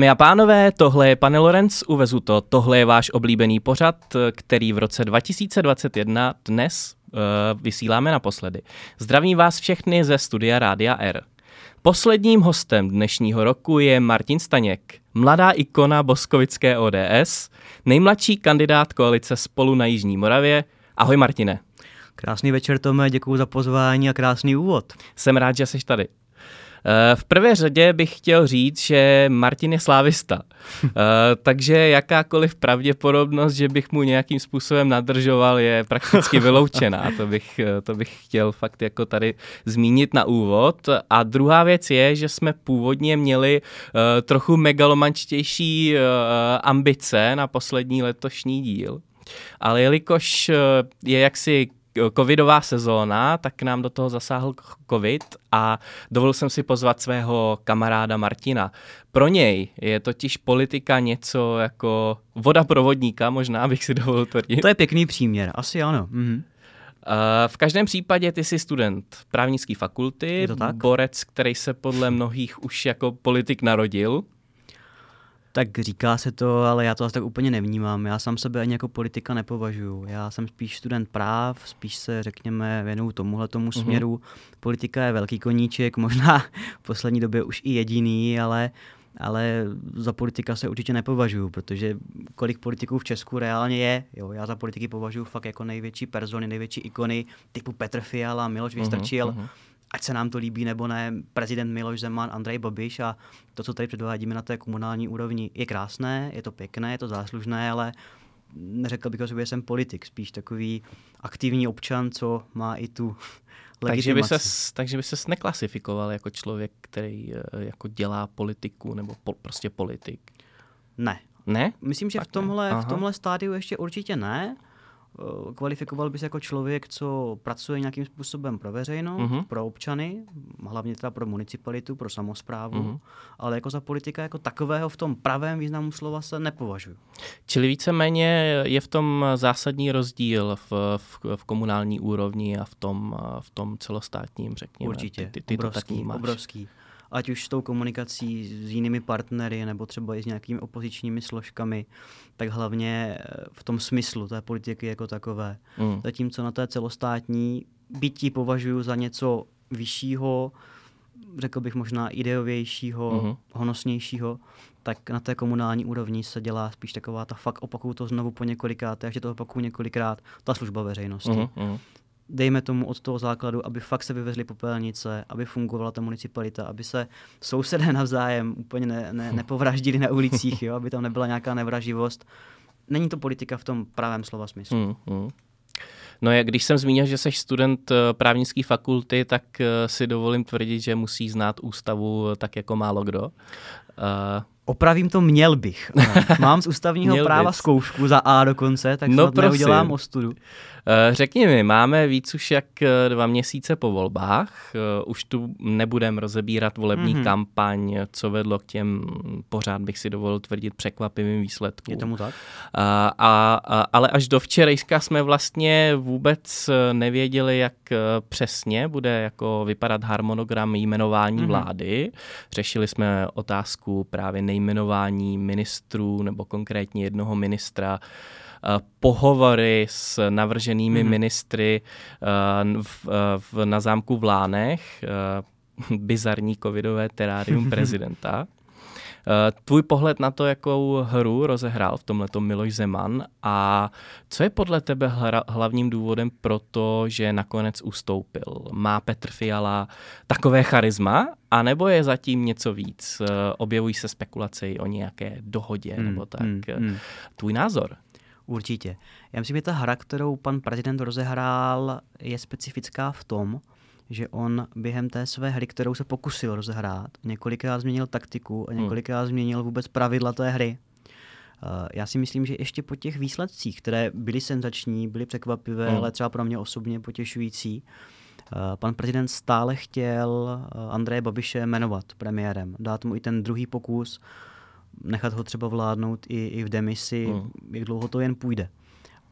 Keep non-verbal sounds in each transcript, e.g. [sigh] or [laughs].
My a pánové, tohle je Pane Lorenz, uvezu to. Tohle je váš oblíbený pořad, který v roce 2021 dnes uh, vysíláme naposledy. Zdravím vás všechny ze studia Rádia R. Posledním hostem dnešního roku je Martin Staněk, mladá ikona boskovické ODS, nejmladší kandidát koalice Spolu na Jižní Moravě. Ahoj Martine. Krásný večer, Tome, děkuji za pozvání a krásný úvod. Jsem rád, že jsi tady. Eh, v prvé řadě bych chtěl říct, že Martin je slávista. [laughs] Eh, takže jakákoliv pravděpodobnost, že bych mu nějakým způsobem nadržoval, je prakticky [laughs] vyloučená. To bych, eh, to bych chtěl fakt jako tady zmínit na úvod. A druhá věc je, že jsme původně měli trochu megalomančtější ambice na poslední letošní díl. Ale jelikož je jaksi covidová sezóna, tak nám do toho zasáhl covid a dovolil jsem si pozvat svého kamaráda Martina. Pro něj je totiž politika něco jako voda provodníka, možná bych si dovolil tvrdit. To je pěkný příměr, asi ano. Mhm. V každém případě ty jsi student právnické fakulty, borec, který se podle mnohých už jako politik narodil. Tak říká se to, ale já to asi tak úplně nevnímám. Já sám sebe ani jako politika nepovažuji. Já jsem spíš student práv, spíš se, řekněme, věnuju tomuhle tomu uh-huh. směru. Politika je velký koníček, [laughs] možná v poslední době už i jediný, ale ale za politika se určitě nepovažuji, protože kolik politiků v Česku reálně je, jo, já za politiky považuji fakt jako největší persony, největší ikony typu Petr Fiala, Miloš Vystrčil, uh-huh, uh-huh ať se nám to líbí nebo ne, prezident Miloš Zeman, Andrej Babiš a to, co tady předvádíme na té komunální úrovni, je krásné, je to pěkné, je to záslužné, ale neřekl bych o sobě, že jsem politik, spíš takový aktivní občan, co má i tu [laughs] takže by, ses, takže by ses neklasifikoval jako člověk, který eh, jako dělá politiku nebo po, prostě politik? Ne. Ne? Myslím, že v tomhle, v tomhle stádiu ještě určitě ne. Eh, kvalifikoval bys jako člověk, co pracuje nějakým způsobem pro veřejnost, uh-huh. pro občany, hlavně teda pro municipalitu, pro samozprávu, uh-huh. ale jako za politika jako takového v tom pravém významu slova se nepovažuji. Čili víceméně je v tom zásadní rozdíl v, v, v komunální úrovni a v tom, v tom celostátním, řekněme. Určitě, ty, ty, ty obrovský, to tak obrovský ať už s tou komunikací s jinými partnery nebo třeba i s nějakými opozičními složkami, tak hlavně eh, v tom smyslu té politiky jako takové. Mm. Zatímco na té celostátní bytí považuji za něco vyššího, řekl bych možná ideovějšího, mm-hmm. honosnějšího, tak na té komunální úrovni se dělá spíš taková ta fakt opakuju to znovu po několikrát, takže to opakuju několikrát, ta služba veřejnosti. Mm-hmm dejme tomu od toho základu, aby fakt se vyvezly popelnice, aby fungovala ta municipalita, aby se sousedé navzájem úplně ne, ne, nepovraždili na ulicích, jo, aby tam nebyla nějaká nevraživost. Není to politika v tom pravém slova smyslu. Mm, mm. No jak když jsem zmínil, že jsi student eh, právnické fakulty, tak eh, si dovolím tvrdit, že musí znát ústavu tak jako málo kdo. Uh, Opravím to, měl bych. [laughs] Mám z ústavního práva bys. zkoušku za A dokonce, tak no, snad neudělám ostudu. Eh, řekni mi, máme víc už jak eh, dva měsíce po volbách, eh, už tu nebudeme rozebírat volební mm-hmm. kampaň, co vedlo k těm, pořád bych si dovolil tvrdit, překvapivým výsledkům. Je tomu tak? A, a, a, ale až do včerejška jsme vlastně vůbec nevěděli, jak přesně bude jako vypadat harmonogram jmenování mm-hmm. vlády. Řešili jsme otázku právě nejmenování ministrů nebo konkrétně jednoho ministra Eh, pohovory s navrženými mm. ministry eh, v, eh, v, na zámku v Lánech, [laughs] bizarní covidové terárium prezidenta. [laughs] Tvůj pohled na to, jakou hru rozehrál v tomhle Miloš Zeman a co je podle tebe hra, hlavním důvodem pro to, že nakonec ustoupil? Má Petr Fiala takové charisma, anebo je zatím něco víc? Objevují se spekulace o nějaké dohodě mm, nebo tak. Mm, mm. Tvůj názor? Určitě. Já myslím, že ta hra, kterou pan prezident rozehrál, je specifická v tom, že on během té své hry, kterou se pokusil rozehrát, několikrát změnil taktiku a hmm. několikrát změnil vůbec pravidla té hry. Uh, já si myslím, že ještě po těch výsledcích, které byly senzační, byly překvapivé, hmm. ale třeba pro mě osobně potěšující, uh, pan prezident stále chtěl uh, Andreje Babiše jmenovat premiérem, dát mu i ten druhý pokus, nechat ho třeba vládnout i, i v demisi, mm. jak dlouho to jen půjde.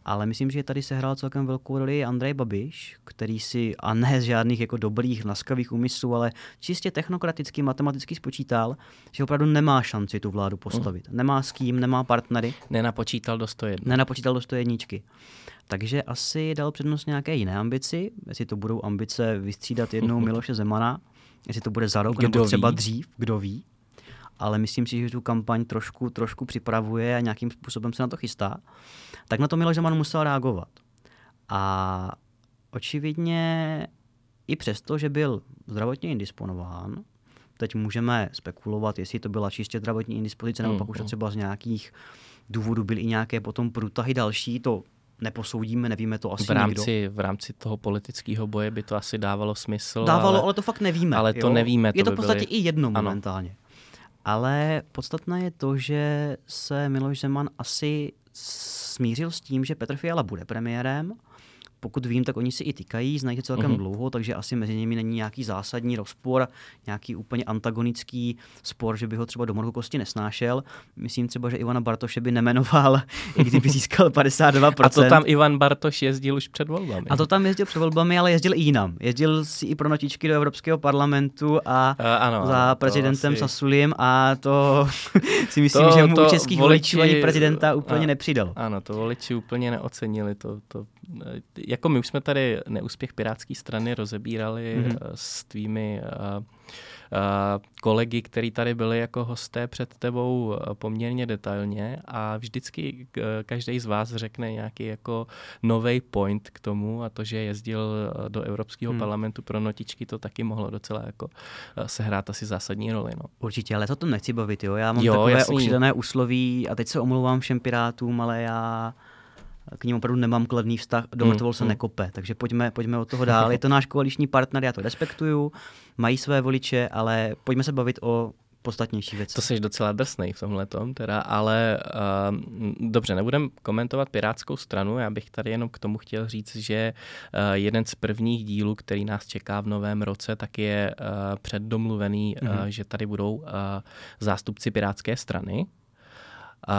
Ale myslím, že tady se hrál celkem velkou roli Andrej Babiš, který si, a ne z žádných jako dobrých, naskavých úmyslů, ale čistě technokraticky, matematicky spočítal, že opravdu nemá šanci tu vládu postavit. Mm. Nemá s kým, nemá partnery. Nenapočítal do 101. Nenapočítal do 101. Takže asi dal přednost nějaké jiné ambici, jestli to budou ambice vystřídat jednou [laughs] Miloše Zemana, jestli to bude za rok kdo nebo třeba ví? dřív, kdo ví. Ale myslím si, že tu kampaň trošku, trošku připravuje a nějakým způsobem se na to chystá. Tak na to Miloš Zeman musel reagovat. A očividně i přesto, že byl zdravotně indisponován, teď můžeme spekulovat, jestli to byla čistě zdravotní indispozice, nebo mm, pak už to mm. třeba z nějakých důvodů byly i nějaké potom průtahy další, to neposoudíme, nevíme to asi v rámci, nikdo. V rámci toho politického boje by to asi dávalo smysl. Dávalo, ale, ale to fakt nevíme. Ale to jo? nevíme. To je to v podstatě byly... i jedno momentálně. Ano. Ale podstatné je to, že se Miloš Zeman asi smířil s tím, že Petr Fiala bude premiérem pokud vím, tak oni si i týkají, znají se celkem uh-huh. dlouho, takže asi mezi nimi není nějaký zásadní rozpor, nějaký úplně antagonický spor, že by ho třeba do morku kosti nesnášel. Myslím třeba, že Ivana Bartoše by nemenoval, [laughs] i kdyby získal 52%. [laughs] A to tam Ivan Bartoš jezdil už před volbami. A to tam jezdil před volbami, ale jezdil i jinam. Jezdil si i pro notičky do Evropského parlamentu a uh, ano, za prezidentem asi... Sasuliem a to [laughs] si myslím, to, že mu to českých voličů ani prezidenta úplně a, nepřidalo. Ano, to voliči úplně neocenili. To, to jako my už jsme tady neúspěch Pirátské strany rozebírali mm-hmm. s tvými uh, uh, kolegy, kteří tady byli jako hosté před tebou poměrně detailně a vždycky každý z vás řekne nějaký jako nový point k tomu a to, že jezdil do Evropského hmm. parlamentu pro notičky, to taky mohlo docela jako sehrát asi zásadní roli. No. Určitě, ale to to nechci bavit, jo. Já mám jo, takové jasný. úsloví a teď se omlouvám všem pirátům, ale já k ním opravdu nemám kladný vztah, do mm, mrtvol se mm. nekope. Takže pojďme, pojďme od toho dál. Je to náš koaliční partner, já to respektuju, mají své voliče, ale pojďme se bavit o podstatnější věci. To jsi docela drsný v tomhle tom, teda, ale uh, dobře, nebudem komentovat Pirátskou stranu, já bych tady jenom k tomu chtěl říct, že uh, jeden z prvních dílů, který nás čeká v novém roce, tak je uh, předdomluvený, mm-hmm. uh, že tady budou uh, zástupci Pirátské strany. Uh,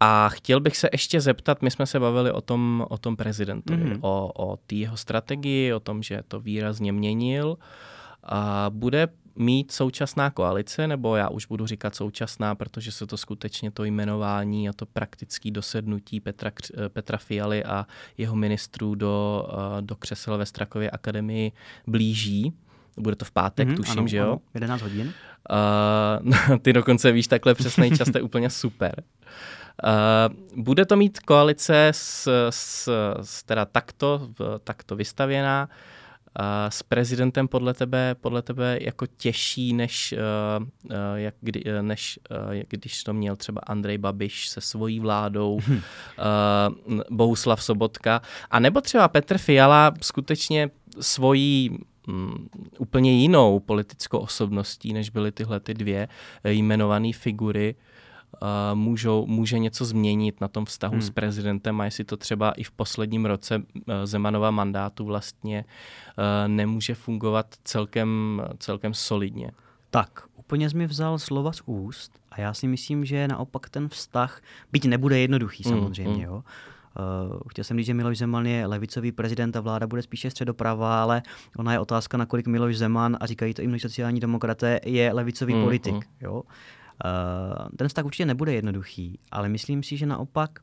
a chtěl bych se ještě zeptat, my jsme se bavili o tom, o tom prezidentovi, mm-hmm. o, o té jeho strategii, o tom, že to výrazně měnil. A bude mít současná koalice, nebo já už budu říkat současná, protože se to skutečně to jmenování a to praktické dosednutí Petra, Petra Fialy a jeho ministrů do, do křesel ve Strakově akademii blíží. Bude to v pátek, mm-hmm, tuším, ano, že jo? Ano, 11 hodin. Uh, [laughs] ty dokonce víš takhle přesný čas, to je úplně super. Uh, bude to mít koalice s, s, s teda takto, takto vystavěná. Uh, s prezidentem podle tebe, podle tebe jako těžší, než, uh, jak, kdy, než uh, když to měl třeba Andrej Babiš se svojí vládou, [laughs] uh, Bohuslav Sobotka, a nebo třeba Petr Fiala skutečně svojí um, úplně jinou politickou osobností, než byly tyhle ty dvě jmenované figury, můžou, může něco změnit na tom vztahu hmm. s prezidentem a jestli to třeba i v posledním roce eh, Zemanova mandátu vlastně eh, nemůže fungovat celkem, celkem solidně. Tak, úplně jsi mi vzal slova z úst a já si myslím, že naopak ten vztah, byť nebude jednoduchý hmm, samozřejmě, mm, jo, Uh, chtěl jsem říct, že Miloš Zeman je levicový prezident a vláda bude spíše středoprava, ale ona je otázka, nakolik Miloš Zeman, a říkají to i množí sociální demokraté, je levicový mm, politik. Mm. Jo? Eh, ten vztah určitě nebude jednoduchý, ale myslím si, že naopak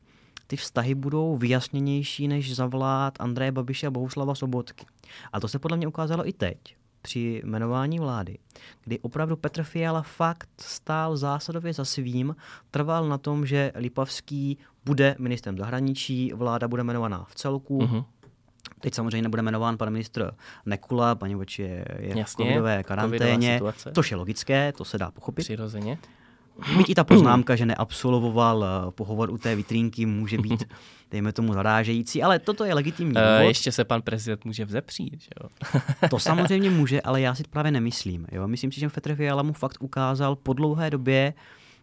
ty vztahy budou vyjasněnější než za vlád Andreje Babiše a Bohuslava Sobotky. A to se podle mě ukázalo i teď při jmenování vlády, kdy opravdu Petr Fiala fakt stál zásadově za svým, trval na tom, že Lipavský bude ministrem zahraničí, vláda bude jmenovaná v celku, uh-huh. Teď samozřejmě nebude jmenován pan ministr Nekula, paní je, je Jasně, v covidové karanténě, To je logické, to se dá pochopit. Přirozeně. Byť i ta poznámka, že neabsolvoval eh, pohovor u té vitrínky, může být, [laughs] dejme tomu, zarážející, ale toto je legitimní uh, Ještě se pan prezident může vzepřít, že jo? [laughs] to samozřejmě [laughs] může, ale já si to právě nemyslím. Jo? Myslím si, že Petr Fiala mu fakt ukázal po dlouhé době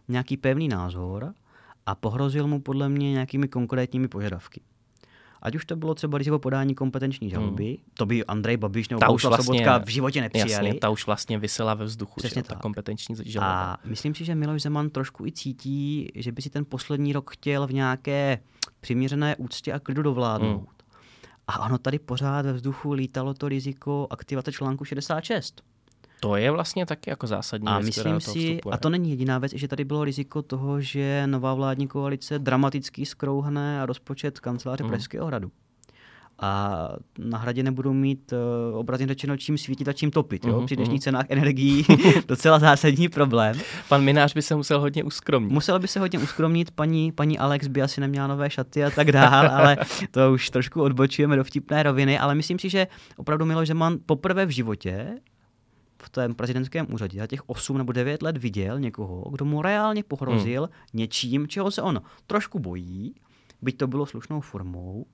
nějaký pevný názor a pohrozil mu podle mě nějakými konkrétními požadavky. Ať už to bylo třeba riziko podání kompetenční žaloby, hmm. to by Andrej Babiš nebo Bohuslav vlastně, Sobotka v životě nepřijali. Jasně, ta už vlastně vysela ve vzduchu, Přesně že, ta kompetenční žaloba. A myslím si, že Miloš Zeman trošku i cítí, že by si ten poslední rok chtěl v nějaké přiměřené úctě a klidu dovládnout. Hmm. A ono tady pořád ve vzduchu lítalo to riziko aktivace článku 66. To je vlastně taky jako zásadní a věc, myslím si, a to není jediná věc, že tady bylo riziko toho, že nová vládní koalice dramaticky skrouhne a rozpočet kanceláře mm. Pražského hradu a na hradě nebudou mít uh, obrazně řečeno čím svítit a čím topit. Jo? Mm-hmm. Při dnešních cenách energií [laughs] docela zásadní problém. Pan Minář by se musel hodně uskromnit. Musel by se hodně uskromnit, paní, paní Alex by asi neměla nové šaty a tak dál, ale to už trošku odbočujeme do vtipné roviny, ale myslím si, že opravdu Miloš Zeman poprvé v životě v tom prezidentském úřadě za těch 8 nebo 9 let viděl někoho, kdo mu reálně pohrozil hmm. něčím, čeho se on trošku bojí, byť to bylo slušnou formou,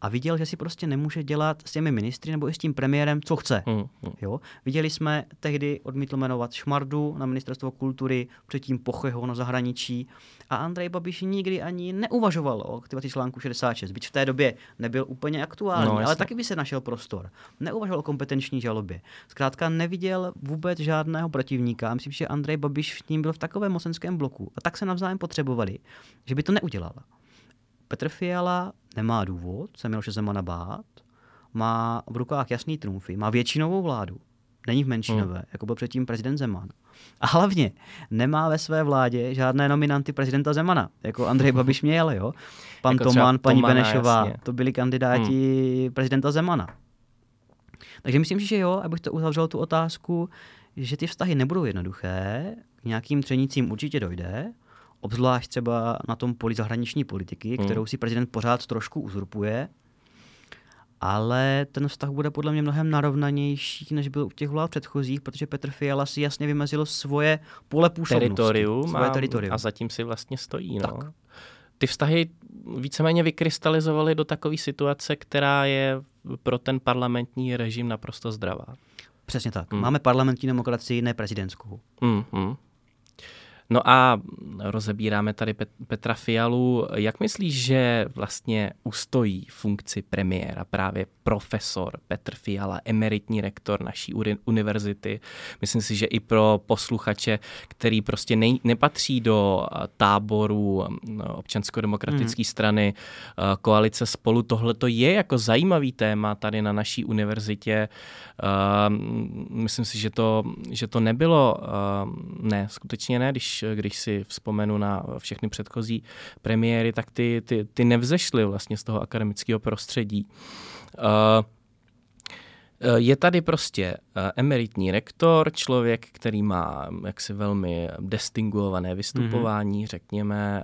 a viděl, že si prostě nemůže dělat s těmi ministry nebo i s tím premiérem, co chce. Mm, mm. Jo? Viděli jsme tehdy odmítl jmenovat Šmardu na ministerstvo kultury, předtím Pocheho na zahraničí a Andrej Babiš nikdy ani neuvažoval o aktivaci článku 66, byť v té době nebyl úplně aktuální, no, ale taky by se našel prostor. Neuvažoval o kompetenční žalobě. Zkrátka neviděl vůbec žádného protivníka. Myslím, že Andrej Babiš v ním byl v takovém mocenském bloku a tak se navzájem potřebovali, že by to neudělal. Petr Fiala nemá důvod se Miloše Zemana bát, má v rukách jasný trumfy, má většinovou vládu, není v menšinové, hmm. jako byl předtím prezident Zeman. A hlavně nemá ve své vládě žádné nominanty prezidenta Zemana, jako Andrej [laughs] Babiš měl, jo. Pan jako Toman, paní Tomana, Benešová, jasně. to byli kandidáti hmm. prezidenta Zemana. Takže myslím, že jo, abych to uzavřel tu otázku, že ty vztahy nebudou jednoduché, k nějakým třenicím určitě dojde, obzvlášť třeba na tom poli zahraniční politiky, hmm. kterou si prezident pořád trošku uzurpuje, ale ten vztah bude podle mě mnohem narovnanější, než byl u těch vlád předchozích, protože Petr Fiala si jasně vymezil svoje pole působnosti. Teritorium, svoje a, teritorium. a zatím si vlastně stojí. No. Tak. Ty vztahy víceméně vykrystalizovaly do takové situace, která je pro ten parlamentní režim naprosto zdravá. Přesně tak. Hmm. Máme parlamentní demokracii, ne prezidentskou. Hmm, hmm. No a rozebíráme tady Petra Fialu. Jak myslíš, že vlastně ustojí funkci premiéra právě profesor Petr Fiala, emeritní rektor naší univerzity? Myslím si, že i pro posluchače, který prostě ne, nepatří do táboru občansko-demokratické mm. strany koalice spolu, tohle to je jako zajímavý téma tady na naší univerzitě. Myslím si, že to, že to nebylo, ne, skutečně ne, když když, si vzpomenu na všechny předchozí premiéry, tak ty, ty, ty nevzešly vlastně z toho akademického prostředí. Uh, je tady prostě emeritní rektor, člověk, který má jaksi velmi distinguované vystupování, mm-hmm. řekněme,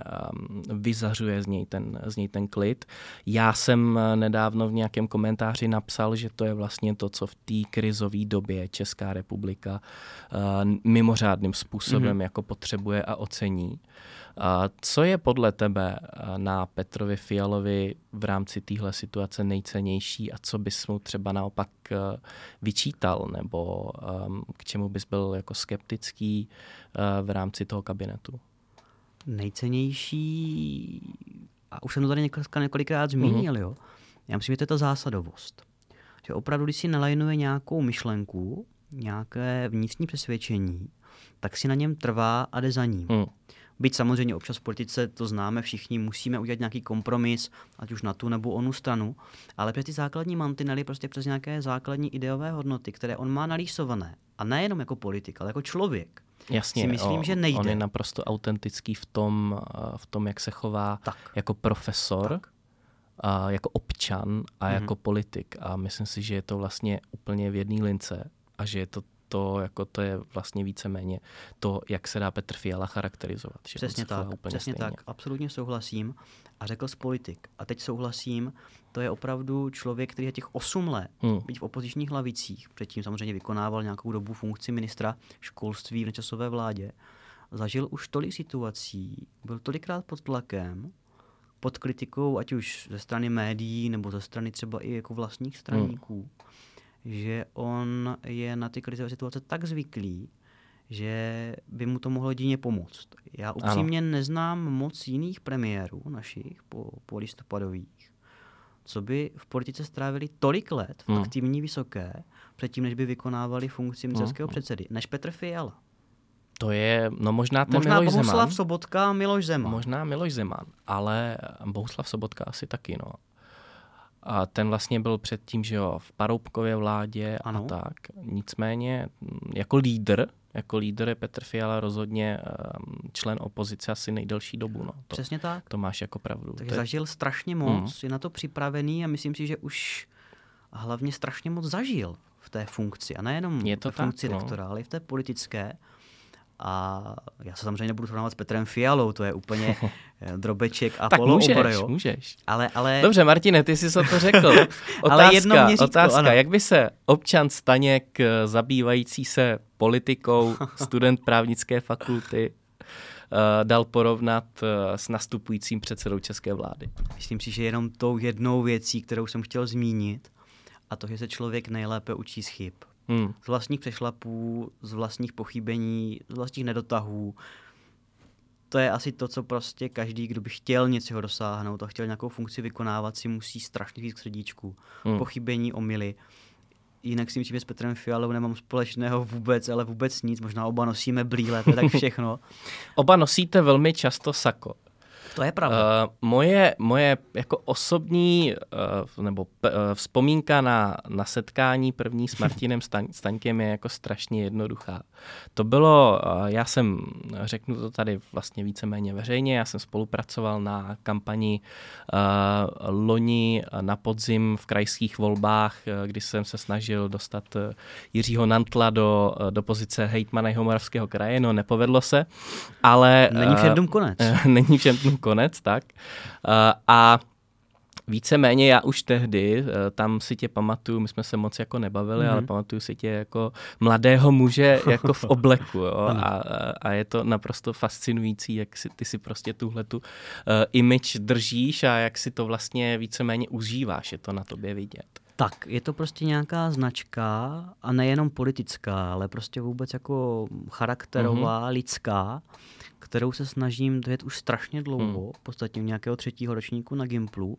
vyzařuje z něj, ten, z něj ten klid. Já jsem nedávno v nějakém komentáři napsal, že to je vlastně to, co v té krizové době Česká republika mimořádným způsobem mm-hmm. jako potřebuje a ocení. Co je podle tebe na Petrovi Fialovi v rámci téhle situace nejcennější a co bys mu třeba naopak e, vyčítal nebo k čemu bys byl jako skeptický e, v rámci toho kabinetu? Nejcennější, a už jsem to tady několikrát zmínil, mm-hmm. jo. Já myslím, že to je ta zásadovost. Že opravdu, když si nalajnuje nějakou myšlenku, nějaké vnitřní přesvědčení, tak si na něm trvá a jde za ním. Mm. Byť samozřejmě občas v politice to známe všichni, musíme udělat nějaký kompromis, ať už na tu nebo onu stranu, ale přes ty základní mantinely, prostě přes nějaké základní ideové hodnoty, které on má nalísované, a nejenom jako politik, ale jako člověk, Jasně, si myslím, o, že nejde. On je naprosto autentický v tom, v tom jak se chová tak. jako profesor, tak. A jako občan a mm-hmm. jako politik. A myslím si, že je to vlastně úplně v jedné lince a že je to to, jako to je vlastně víceméně to, jak se dá Petr Fiala charakterizovat. Že přesně tak, přesně stejně. tak, absolutně souhlasím. A řekl z politik. A teď souhlasím, to je opravdu člověk, který je těch 8 let, hmm. být v opozičních lavicích, předtím samozřejmě vykonával nějakou dobu funkci ministra školství v nečasové vládě, zažil už tolik situací, byl tolikrát pod tlakem, pod kritikou, ať už ze strany médií, nebo ze strany třeba i jako vlastních straníků. Hmm že on je na ty krizové situace tak zvyklý, že by mu to mohlo jedině pomoct. Já upřímně ano. neznám moc jiných premiérů našich po, po listopadových, co by v politice strávili tolik let v hmm. aktivní vysoké, předtím, než by vykonávali funkci ministerského hmm. předsedy, než Petr Fiala. To je, no možná ten Možná Miloš Bohuslav Zeman. Sobotka, Miloš Zeman. Možná Miloš Zeman, ale Bohuslav Sobotka asi taky, no. A ten vlastně byl předtím, že jo, v Paroubkově vládě ano. a tak. Nicméně jako lídr, jako lídr je Petr Fiala rozhodně um, člen opozice asi nejdelší dobu. No. To, Přesně tak. To máš jako pravdu. Takže to je... zažil strašně moc, mm. je na to připravený a myslím si, že už hlavně strašně moc zažil v té funkci. A nejenom je to v funkci tak, rektora, no. ale i v té politické. A já se samozřejmě nebudu srovnávat s Petrem Fialou, to je úplně [laughs] drobeček a tak můžeš, jo. můžeš. Ale, ale... Dobře, Martine, ty jsi to řekl. [laughs] Otázka, ale jedno měřítko, otázka ano. jak by se občan Staněk, eh, zabývající se politikou, [laughs] student právnické fakulty, uh, dal porovnat s nastupujícím předsedou české vlády? Myslím si, že jenom tou jednou věcí, kterou jsem chtěl zmínit, a to, že se člověk nejlépe učí z chyb. Hmm. Z vlastních přešlapů, z vlastních pochybení, z vlastních nedotahů. To je asi to, co prostě každý, kdo by chtěl něčeho dosáhnout a chtěl nějakou funkci vykonávat, si musí strašně víc srdíčku. Hmm. Pochybení, omily. Jinak si myslím, že s Petrem Fialou nemám společného vůbec, ale vůbec nic. Možná oba nosíme brýle, to je tak [laughs] všechno. oba nosíte velmi často sako. To je pravda. Uh, moje, moje jako osobní uh, nebo p, uh, vzpomínka na, na setkání první s [laughs] Martinem Staň, Staňkem je jako strašně jednoduchá. To bylo, uh, já jsem, řeknu to tady vlastně víceméně veřejně, já jsem spolupracoval na kampani uh, loni na podzim v krajských volbách, uh, kdy jsem se snažil dostat uh, Jiřího Nantla do, uh, do pozice hejtmana Jihomoravského kraje, no nepovedlo se, ale... Není všem dům konec. Uh, [laughs] není všem konec, tak. Uh, a víceméně já už tehdy, uh, tam si tě pamatuju, my jsme se moc jako nebavili, mm-hmm. ale pamatuju si tě jako mladého muže jako v [laughs] obleku. Jo? A, a je to naprosto fascinující, jak si ty si prostě tuhle tu uh, image držíš a jak si to vlastně víceméně užíváš, je to na tobě vidět. Tak, je to prostě nějaká značka a nejenom politická, ale prostě vůbec jako charakterová, mm-hmm. lidská, kterou se snažím držet už strašně dlouho, mm. v podstatě nějakého třetího ročníku na Gimplu.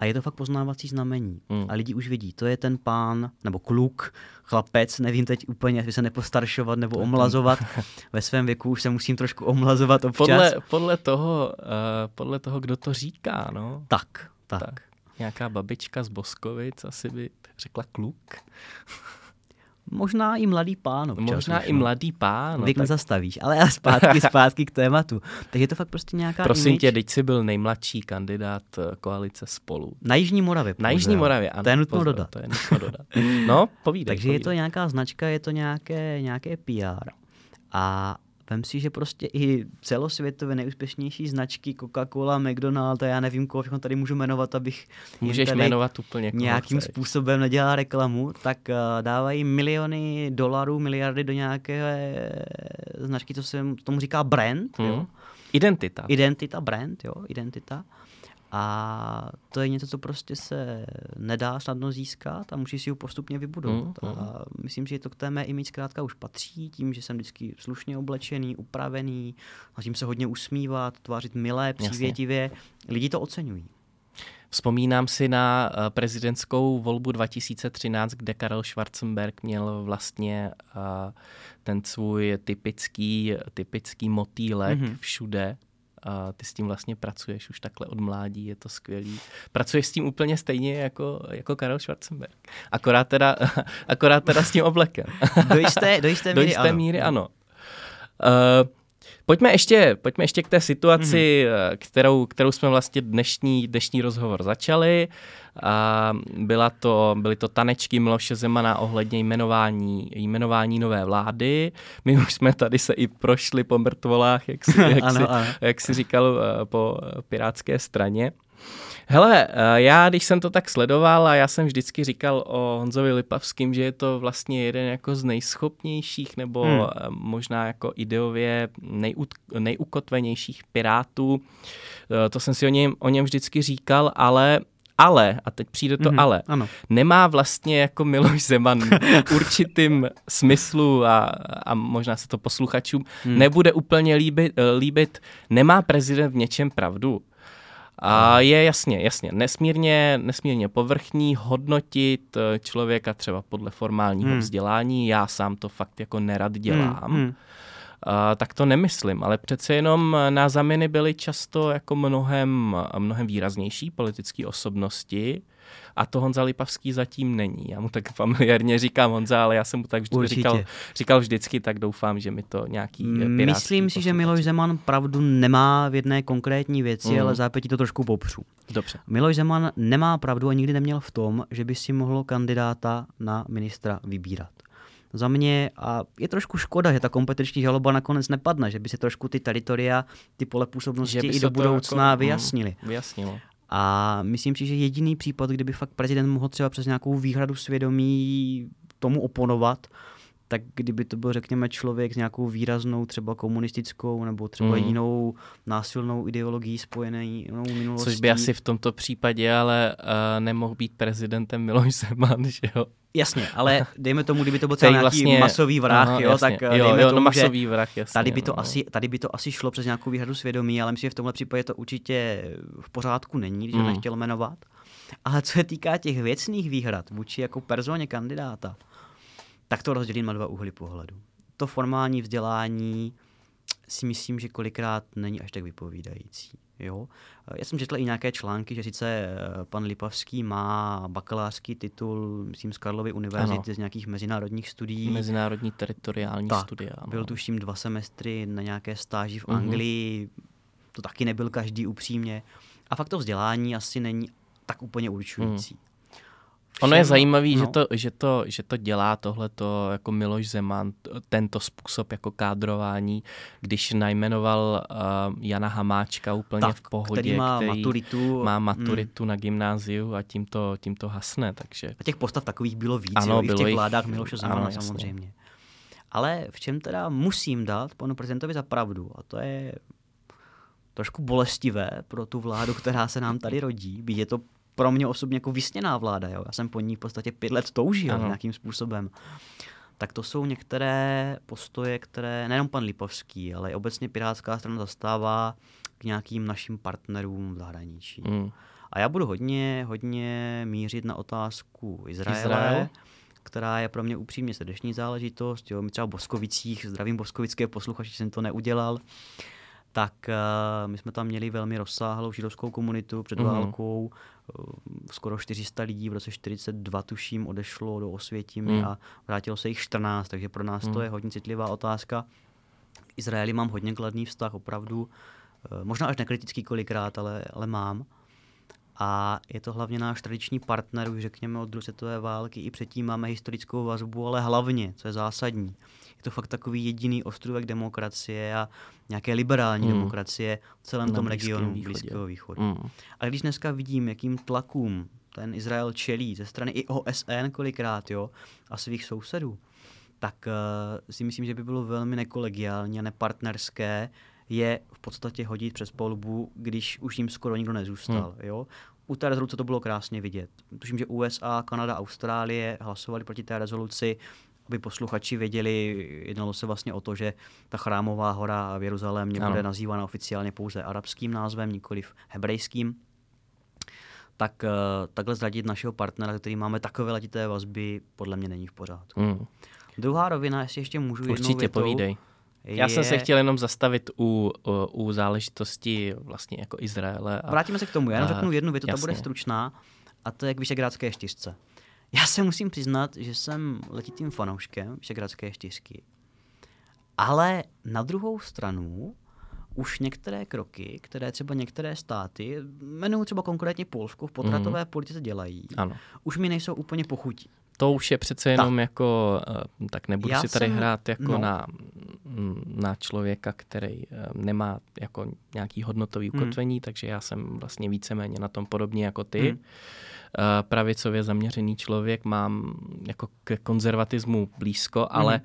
A je to fakt poznávací znamení. Mm. A lidi už vidí, to je ten pán, nebo kluk, chlapec, nevím teď úplně, jestli se nepostaršovat nebo omlazovat. [laughs] Ve svém věku už se musím trošku omlazovat občas. Podle, podle, toho, uh, podle toho, kdo to říká, no. Tak, tak. tak. Nějaká babička z Boskovic asi by řekla kluk. Možná i mladý pán občas. Možná už, i mladý pán. No, Věk tak... nezastavíš, ale já [laughs] zpátky, zpátky k tématu. Tak je to fakt prostě nějaká Prosím image. tě, teď jsi byl nejmladší kandidát eh, koalice spolu. Na Jižní Moravě. Na Jižní Moravě, ano. To je nutno pozor, dodat. To je nutno dodat. No, povídej. [laughs] Takže povídej. je to nějaká značka, je to nějaké, nějaké PR. A Vem si, že prostě i celosvětově nejúspěšnější značky Coca-Cola, McDonald a já nevím, koho všechno tady můžu jmenovat, abych Můžeš jmenovat úplně nějakým chceš. způsobem nedělal reklamu, tak uh, dávají miliony dolarů, miliardy do nějaké značky, co se tomu říká brand. Hmm. Jo? Identita. Identita, brand, jo, identita. A to je něco, co prostě se nedá snadno získat a musí si ho postupně vybudovat. Mm, mm. A myslím, že to k té mé image zkrátka už patří, tím, že jsem vždycky slušně oblečený, upravený, snažím se hodně usmívat, tvářit milé, přívětivě. Jasně. Lidi to oceňují. Vzpomínám si na prezidentskou volbu 2013, kde Karel Schwarzenberg měl vlastně ten svůj typický, typický motýlek mm-hmm. všude a ty s tím vlastně pracuješ už takhle od mládí, je to skvělý. Pracuješ s tím úplně stejně jako, jako Karel Schwarzenberg. Akorát teda, [laughs] akorát teda s tím oblekem. Do jisté, do jisté [laughs] míry, do jisté ano. míry ano. Uh, Pojďme ještě, pojďme ještě k té situaci, mm-hmm. kterou, kterou jsme vlastně dnešní, dnešní rozhovor začali. A byla to, byly to tanečky Miloše Zemana ohledně jmenování, jmenování nové vlády. My už jsme tady se i prošli po mrtvolách, jak si, [laughs] jak ano, si, ano. Jak si říkal po pirátské straně. Hele, já když jsem to tak sledoval a já jsem vždycky říkal o Honzovi Lipavským, že je to vlastně jeden jako z nejschopnějších nebo hmm. možná jako ideově nejuk, nejukotvenějších pirátů. To jsem si o něm, o něm vždycky říkal, ale ale, a teď přijde to mm-hmm, ale, ano. nemá vlastně jako Miloš Zeman v [laughs] určitým smyslu a, a možná se to posluchačům hmm. nebude úplně líbit, líbit, nemá prezident v něčem pravdu. A je jasně, jasně, nesmírně, nesmírně povrchní hodnotit člověka třeba podle formálního hmm. vzdělání. Já sám to fakt jako nerad dělám. Hmm. Hmm. tak to nemyslím, ale přece jenom na zaminy byly často jako mnohem, mnohem výraznější politické osobnosti, a to Honza Lipavský zatím není. Já mu tak familiárně říkám Honza, ale já jsem mu tak vždy říkal, říkal vždycky, tak doufám, že mi to nějaký Myslím si, že Miloš Zeman pravdu nemá v jedné konkrétní věci, mm. ale zápětí to trošku popřu. Dobře. Miloš Zeman nemá pravdu a nikdy neměl v tom, že by si mohlo kandidáta na ministra vybírat za mě a je trošku škoda, že ta kompetenční žaloba nakonec nepadne, že by se trošku ty teritoria, ty pole působnosti i do budoucna jako, vyjasnili. Mm, vyjasnilo. A myslím si, že jediný případ, kdyby fakt prezident mohl třeba přes nějakou výhradu svědomí tomu oponovat, tak kdyby to byl, řekněme, člověk s nějakou výraznou třeba komunistickou nebo třeba mm. jinou násilnou ideologií spojenou minulostí. Což by asi v tomto případě ale uh, nemohl být prezidentem Miloš Zeman, že jo? Jasně, ale [laughs] dejme tomu, kdyby to byl nějaký vlastně, masový vrah, aha, jo, jasně. tak jo, dejme jo, tomu, no, masový vrah, jasně, tady, by to no. asi, tady by to asi šlo přes nějakou výhradu svědomí, ale myslím, že v tomhle případě to určitě v pořádku není, když mm. ho nechtěl jmenovat. Ale co se týká těch věcných výhrad vůči jako personě kandidáta, tak to rozdělím na dva úhly pohledu. To formální vzdělání si myslím, že kolikrát není až tak vypovídající. Jo? Já jsem četl i nějaké články, že sice eh, pan Lipavský má bakalářský titul, myslím, z Karlovy univerzity, ano. z nějakých mezinárodních studií. Mezinárodní teritoriální tak, studia. Ano. Byl tuším dva semestry na nějaké stáži v uh-huh. Anglii, to taky nebyl každý upřímně. A fakt to vzdělání asi není tak úplně určující. Uh-huh. Ono je zajímavé, no. že, to, že, to, že to dělá tohleto jako Miloš Zeman, tento způsob jako kádrování, když najmenoval uh, Jana Hamáčka úplně tak, v pohodě, který má který maturitu, má maturitu mm. na gymnáziu a tím to, tím to hasne. Takže... A těch postav takových bylo víc, ano, jo, bylo i v těch jich, vládách Miloše Zemana ano, samozřejmě. Ale v čem teda musím dát panu prezidentovi za pravdu, a to je trošku bolestivé pro tu vládu, která se nám tady rodí, byť je to pro mě osobně jako vysněná vláda. Jo? Já jsem po ní v podstatě pět let toužil ano. nějakým způsobem. Tak to jsou některé postoje, které nejenom pan Lipovský, ale i obecně Pirátská strana zastává k nějakým našim partnerům v zahraničí. Mm. A já budu hodně, hodně mířit na otázku Izraele, Izrael? která je pro mě upřímně srdeční záležitost. Jo, my třeba v Boskovicích, zdravím boskovické posluchači, jsem to neudělal, uh, tak uh, my jsme tam měli velmi rozsáhlou židovskou komunitu před mm-hmm. válkou. Uh, skoro 400 lidí v roce 42 tuším odešlo do Osvětimi mm. a vrátilo se jich 14, takže pro nás mm. to je hodně citlivá otázka. Izraeli mám hodně kladný vztah, opravdu. Uh, možná až nekritický kolikrát, ale, ale mám. A je to hlavně náš tradiční partner, už řekněme od druhé světové války, i předtím máme historickou vazbu, ale hlavně, co je zásadní, je to fakt takový jediný ostrůvek demokracie a nějaké liberální mm. demokracie v celém Na tom regionu východě. Blízkého východu. Mm. A když dneska vidím, jakým tlakům ten Izrael čelí ze strany i OSN kolikrát, jo, a svých sousedů, tak uh, si myslím, že by bylo velmi nekolegiální a nepartnerské je v podstatě hodit přes polbu, když už jim skoro nikdo nezůstal. Hmm. Jo? U té rezoluce to bylo krásně vidět. Tuším, že USA, Kanada, Austrálie hlasovali proti té rezoluci, aby posluchači věděli, jednalo se vlastně o to, že ta chrámová hora v Jeruzalémě bude nazývána oficiálně pouze arabským názvem, nikoliv hebrejským. Tak uh, takhle zradit našeho partnera, který máme takové letité vazby, podle mě není v pořádku. Hmm. Druhá rovina, jestli ještě můžu Určitě jednou větou, povídej. Je... Já jsem se chtěl jenom zastavit u, u, u záležitosti vlastně jako Izraele. A, Vrátíme se k tomu, já jenom řeknu jednu větu, ta bude stručná, a to je k Vyšegrádské čtyřce. Já se musím přiznat, že jsem letitým fanouškem Vyšegradské čtyřky. Ale na druhou stranu už některé kroky, které třeba některé státy, jmenuji třeba konkrétně Polsko, v potratové mm. politice dělají, ano. už mi nejsou úplně pochutí. To už je přece jenom tak. jako, eh, tak nebudu Já si tady jsem, hrát jako no. na, na člověka, který eh, nemá jako nějaký hodnotový hmm. ukotvení, hmm. takže já jsem vlastně víceméně na tom podobně jako ty. Hmm. Eh, pravicově zaměřený člověk, mám jako k konzervatismu blízko, ale mm.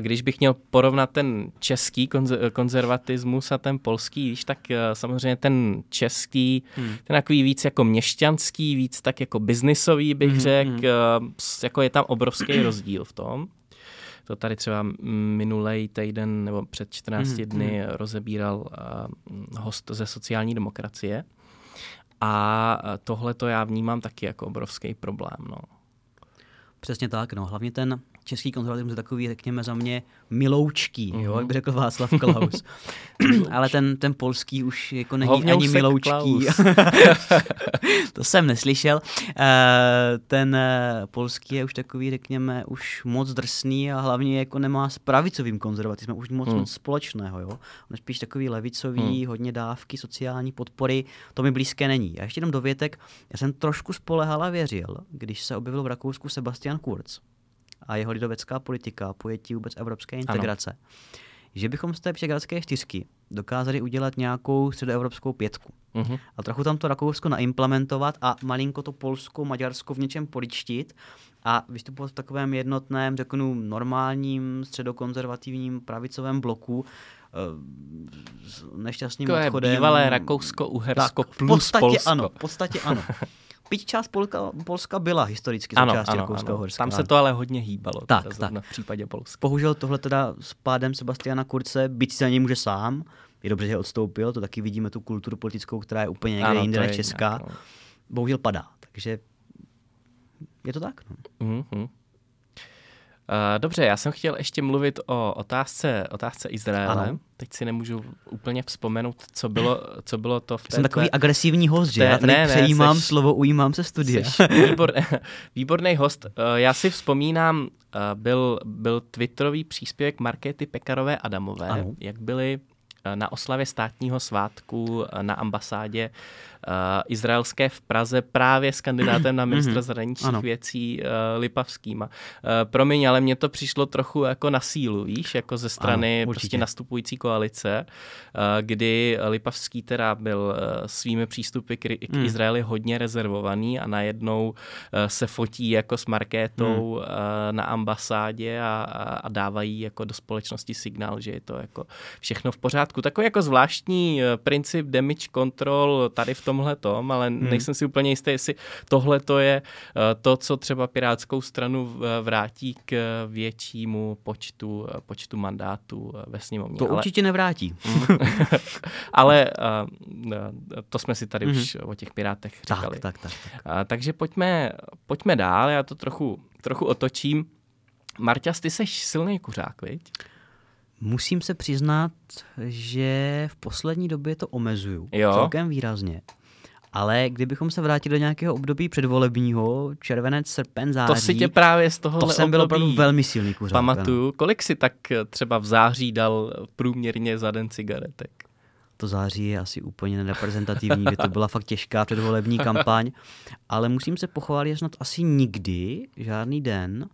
když bych měl porovnat ten český konzervatismus a ten polský, víš, tak eh, samozřejmě ten český, mm. ten takový víc jako měšťanský, víc tak jako biznisový bych mm. řekl, mm. jako je tam obrovský [clears throat] rozdíl v tom. To tady třeba minulý týden nebo před 14 mm, dny mm. rozebíral host ze sociální demokracie. A tohle to já vnímám taky jako obrovský problém. No. Přesně tak, no. Hlavně ten český konzervatismus je takový, řekněme za mě, miloučký, mm-hmm. jo, jak by řekl Václav Klaus. [laughs] [clears throat] Ale ten, ten polský už jako není Hovňou ani miloučký. [laughs] to jsem neslyšel. Uh, ten uh, polský je už takový, řekněme, už moc drsný a hlavně jako nemá s pravicovým konzervatismem už moc, mm. moc společného. Jo? On je spíš takový levicový, mm. hodně dávky, sociální podpory, to mi blízké není. A ještě jenom dovětek, já jsem trošku spolehal a věřil, když se objevil v Rakousku Sebastian Kurz a jeho lidovecká politika, pojetí vůbec evropské integrace, ano. že bychom z té přegradské čtyřky dokázali udělat nějakou středoevropskou pětku. Uh-huh. A trochu tam to Rakousko naimplementovat a malinko to Polsko, Maďarsko v něčem poličtit a vystupovat v takovém jednotném, řeknu, normálním středokonzervativním pravicovém bloku, eh, s nešťastným to odchodem. je bývalé Rakousko-Uhersko plus v podstatě Polsko. ano, v podstatě ano. [laughs] Byť část Polska, Polska byla historicky součástí Rakouska ano. Tam se to ale hodně hýbalo. Tak, tak. V případě Polska. Bohužel tohle teda s pádem Sebastiana Kurce, byť se na něj může sám, je dobře, že odstoupil, to taky vidíme tu kulturu politickou, která je úplně někde ano, jinde než česká. Nějak, no. Bohužel padá, takže je to tak. No. Mm-hmm. Uh, dobře, já jsem chtěl ještě mluvit o otázce, otázce Izraele. Ano. Teď si nemůžu úplně vzpomenout, co bylo, co bylo to v té... Jsem takový agresivní host, že? Já tady ne, přejímám seš, slovo, ujímám se studia. Výbor, [laughs] výborný host. Uh, já si vzpomínám, uh, byl, byl twitterový příspěvek Markéty Pekarové Adamové, ano. jak byly na oslavě státního svátku na ambasádě uh, izraelské v Praze právě s kandidátem na [clears throat] ministra mhm. zahraničních věcí uh, Lipavským. Uh, promiň, ale mně to přišlo trochu jako na sílu, víš, jako ze strany ano, prostě nastupující koalice, uh, kdy Lipavský teda byl uh, svými přístupy k, k mm. Izraeli hodně rezervovaný a najednou uh, se fotí jako s Markétou mm. uh, na ambasádě a, a dávají jako do společnosti signál, že je to jako všechno v pořádku. Takový jako zvláštní princip damage control tady v tom tomhle tom, ale hmm. nejsem si úplně jistý, jestli tohle to je eh, to, co třeba Pirátskou stranu vrátí k většímu počtu, eh, počtu mandátů eh, ve sněmovně. To ale... určitě nevrátí. [laughs] ale to jsme si tady hmm. už o těch Pirátech říkali. Tak, tak, tak. tak. Takže pojďme, pojďme dál, já to trochu, trochu otočím. Marťas, ty seš silný kuřák, viď? Musím se přiznat, že v poslední době to omezuju jo. celkem výrazně. Ale kdybychom se vrátili do nějakého období předvolebního, červenec, srpen, září. To si tě právě z toho To jsem byl opravdu velmi silný kuřák. Pamatuju. Ano. Kolik si tak třeba v září dal průměrně za den cigaretek? To září je asi úplně nereprezentativní, že to byla fakt těžká předvolební [laughs] kampaň. Ale musím se pochválit, že snad asi nikdy, žádný den,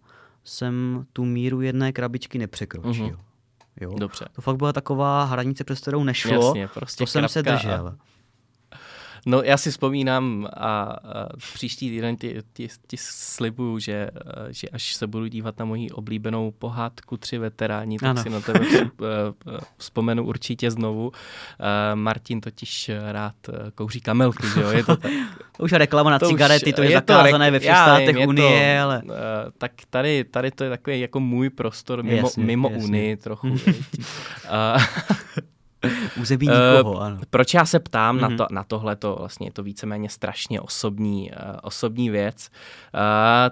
jsem tu míru jedné krabičky nepřekročil. Mm-hmm. Jo? Dobře. To fakt byla taková hranice, přes kterou nešlo. Jasně, prostě to jsem se držel. A No já si vzpomínám a, a příští týden ti, ti, ti slibuju, že, že až se budu dívat na moji oblíbenou pohádku Tři veteráni, tak ano. si na tebe [laughs] vzpomenu určitě znovu. Martin totiž rád kouří kamelky, že jo? Je to tak. [laughs] Už reklama na to cigarety, to je, je zakázané to, ve všech státech Unie, to, ale... Tak tady, tady to je takový jako můj prostor mimo, jasně, mimo jasně. Unii trochu. [laughs] [laughs] Území nikoho, ano. Proč já se ptám mm-hmm. na, mhm. to, na tohle, to vlastně je to víceméně strašně osobní, uh, osobní věc. Uh,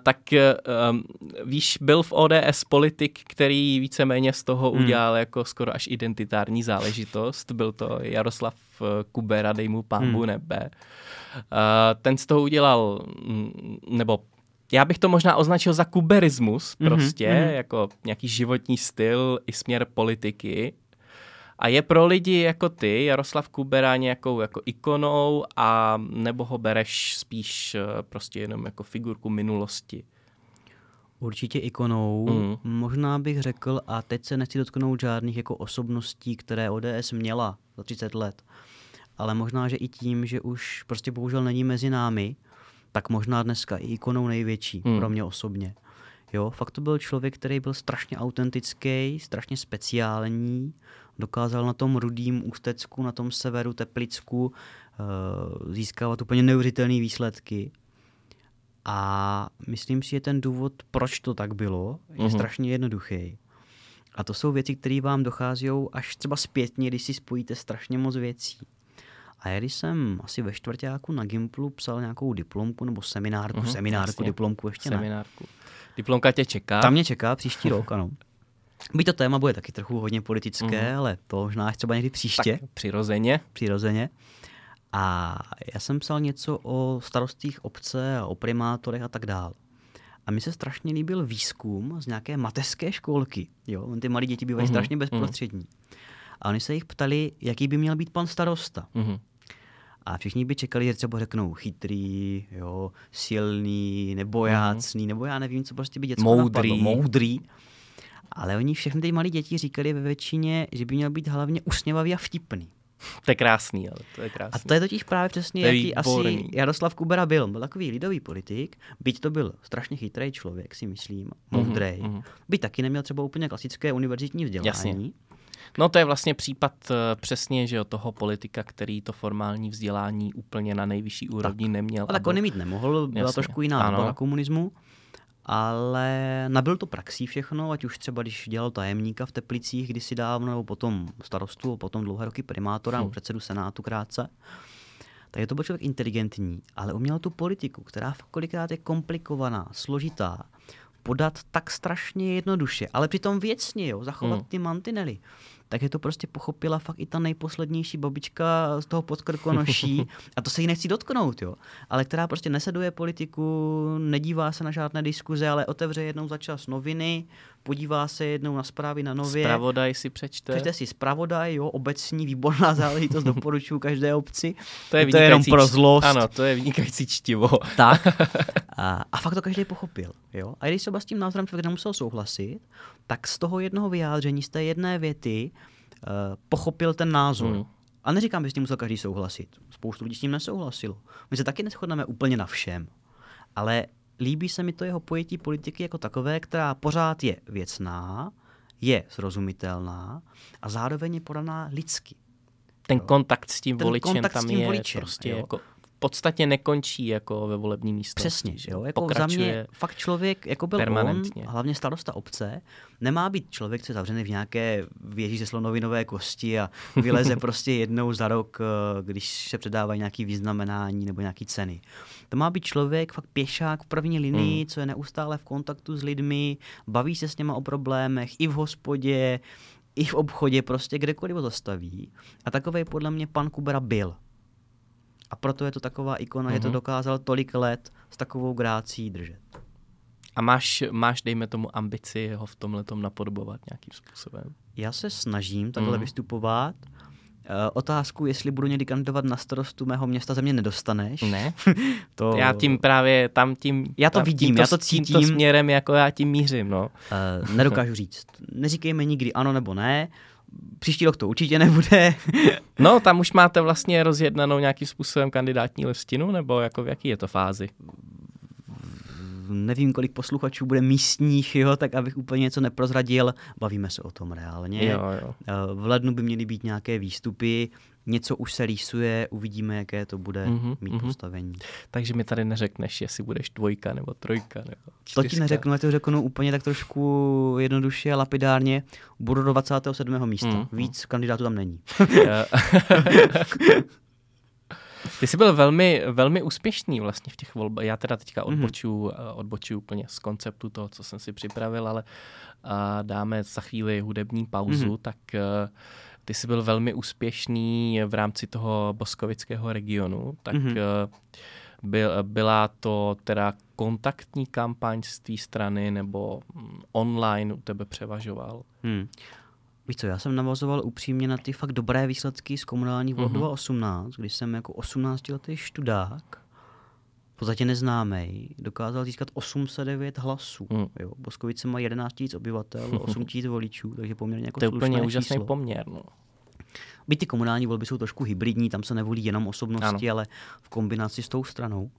tak uh, víš, byl v ODS politik, který víceméně z toho mm. udělal jako skoro až identitární záležitost. Byl to Jaroslav Kubera, dej mu pámbu mm. nebe. Uh, ten z toho udělal, mm, nebo já bych to možná označil za kuberismus, mhm, prostě, mm-hmm. jako nějaký životní styl i směr politiky. A je pro lidi jako ty, Jaroslav Kubera, nějakou jako ikonou a nebo ho bereš spíš eh, prostě jenom jako figurku minulosti? Určitě ikonou. Mm. Možná bych řekl, a teď se nechci dotknout žádných jako osobností, které ODS měla za 30 let, ale možná, že i tím, že už prostě bohužel není mezi námi, tak možná dneska i ikonou největší mm. pro mě osobně. Jo, fakt to byl člověk, který byl strašně autentický, strašně speciální, dokázal na tom rudým ústecku, na tom severu Teplicku uh, získávat úplně neuvěřitelné výsledky. A myslím si, že ten důvod, proč to tak bylo, je uh-huh. strašně jednoduchý. A to jsou věci, které vám dochází až třeba zpětně, když si spojíte strašně moc věcí. A já když jsem asi ve čtvrtáku na Gimplu psal nějakou diplomku nebo seminárku, uh-huh, seminárku, jasně. diplomku ještě seminárku. ne, Diplomka tě čeká? Tam mě čeká příští rok, ano. [laughs] Byť to téma bude taky trochu hodně politické, mm. ale to možná až třeba někdy příště. Tak přirozeně. Přirozeně. A já jsem psal něco o starostích obce a o primátorech a tak dál. A mi se strašně líbil výzkum z nějaké mateřské školky. Jo? Ty malí děti bývají mm-hmm. strašně bezprostřední. Mm-hmm. A oni se jich ptali, jaký by měl být pan starosta. Mm-hmm. A všichni by čekali, že třeba řeknou chytrý, jo, silný, nebojácný, mm-hmm. nebo já nevím, co prostě by děcko moudrý. napadlo. Moudrý. Ale oni všechny ty malí děti říkali ve většině, že by měl být hlavně usměvavý a vtipný. To je krásný, ale to je krásný. A to je totiž právě přesně, jaký asi Jaroslav Kubera byl. Byl takový lidový politik, byť to byl strašně chytrý člověk, si myslím, moudrý. Mm-hmm. Byť taky neměl třeba úplně klasické univerzitní vzdělání. Jasně. No to je vlastně případ uh, přesně, že jo, toho politika, který to formální vzdělání úplně na nejvyšší úrovni tak. neměl. A tak on mít nemohl, byla Jasně. trošku jiná doba na komunismu ale nabyl to praxí všechno, ať už třeba když dělal tajemníka v Teplicích kdysi dávno, nebo potom starostu, potom dlouhé roky primátora, hmm. předsedu senátu krátce, tak je to byl člověk inteligentní, ale uměl tu politiku, která kolikrát je komplikovaná, složitá, podat tak strašně jednoduše, ale přitom věcně, jo, zachovat hmm. ty mantinely tak je to prostě pochopila fakt i ta nejposlednější babička z toho podkrkonoší [laughs] a to se jí nechci dotknout, jo. Ale která prostě neseduje politiku, nedívá se na žádné diskuze, ale otevře jednou za čas noviny, podívá se jednou na zprávy na nově. Spravodaj si přečte. Přečte si spravodaj, jo, obecní, výborná záležitost, doporučuji každé obci. To je, to je jenom pro zlost. Ano, to je vynikající čtivo. Tak. [laughs] A, a fakt to každý pochopil, jo. A když se s tím názorem člověk nemusel souhlasit, tak z toho jednoho vyjádření, z té jedné věty, pochopil ten názor. Hmm. A neříkám, že s tím musel každý souhlasit. Spoustu lidí s tím nesouhlasilo. My se taky neschodneme úplně na všem. Ale líbí se mi to jeho pojetí politiky jako takové, která pořád je věcná, je srozumitelná a zároveň je podaná lidsky. Ten jo. kontakt s tím Ten voličem tam s tím je voličem, prostě jo. jako podstatě nekončí jako ve volební místo. Přesně, že jo? Jako za mě fakt člověk, jako byl on, hlavně starosta obce, nemá být člověk, co je zavřený v nějaké věži ze slonovinové kosti a vyleze [laughs] prostě jednou za rok, eh, když se předávají nějaký vyznamenání nebo nějaký ceny. To má být člověk, fakt pěšák v první linii, hmm. co je neustále v kontaktu s lidmi, baví se s něma o problémech i v hospodě, i v obchodě, prostě kdekoliv ho zastaví. A takový podle mě pan Kubera byl. A proto je to taková ikona, mm-hmm. že to mhm. dokázal tolik let s takovou grácí držet. A máš, máš, dejme tomu, ambici ho v tomhle napodobovat nějakým způsobem? Já se snažím takhle mm. vystupovat. Uh, otázku, jestli budu někdy kandidovat na starostu mého města, ze mě nedostaneš. Ne. [laughs] to... Já tím právě tam tím... Já to tam, vidím, tímto, já to cítím. Tímto směrem jako já tím mířím, no. Uh, nedokážu říct. Neříkejme nikdy ano nebo ne. Příští rok to určitě nebude. [laughs] no, tam už máte vlastně rozjednanou nějakým způsobem kandidátní listinu, nebo jako v jaký je to fázi? nevím, kolik posluchačů bude místních, jo, tak abych úplně něco neprozradil. Bavíme se o tom reálně. Jo, jo. Eh, v lednu by měly být nějaké výstupy něco už se rýsuje, uvidíme, jaké to bude mm-hmm, mít mm-hmm. postavení. Takže mi tady neřekneš, jestli budeš dvojka nebo trojka nebo čtyřka. To ti neřeknu, já to řeknu úplně tak trošku jednoduše a lapidárně. Budu do 27. místa. Mm-hmm. Víc kandidátů tam není. [laughs] [laughs] Ty jsi byl velmi, velmi úspěšný vlastně v těch volbách. Já teda teďka odboču, mm-hmm. odboču úplně z konceptu toho, co jsem si připravil, ale dáme za chvíli hudební pauzu, mm-hmm. tak uh, ty jsi byl velmi úspěšný v rámci toho boskovického regionu, tak mm-hmm. byl, byla to teda kontaktní kampaň z té strany nebo mm, online u tebe převažoval? Hmm. Víš co, já jsem navazoval upřímně na ty fakt dobré výsledky z komunálních voleb uh-huh. 18, když jsem jako 18 letý študák, v podstatě neznámý, dokázal získat 809 hlasů. Mm. Jo. Boskovice má 11 000 obyvatel, [laughs] 8 000 voličů, takže poměrně jako To je úplně úžasný číslo. poměr. No. Byť ty komunální volby jsou trošku hybridní, tam se nevolí jenom osobnosti, ano. ale v kombinaci s tou stranou.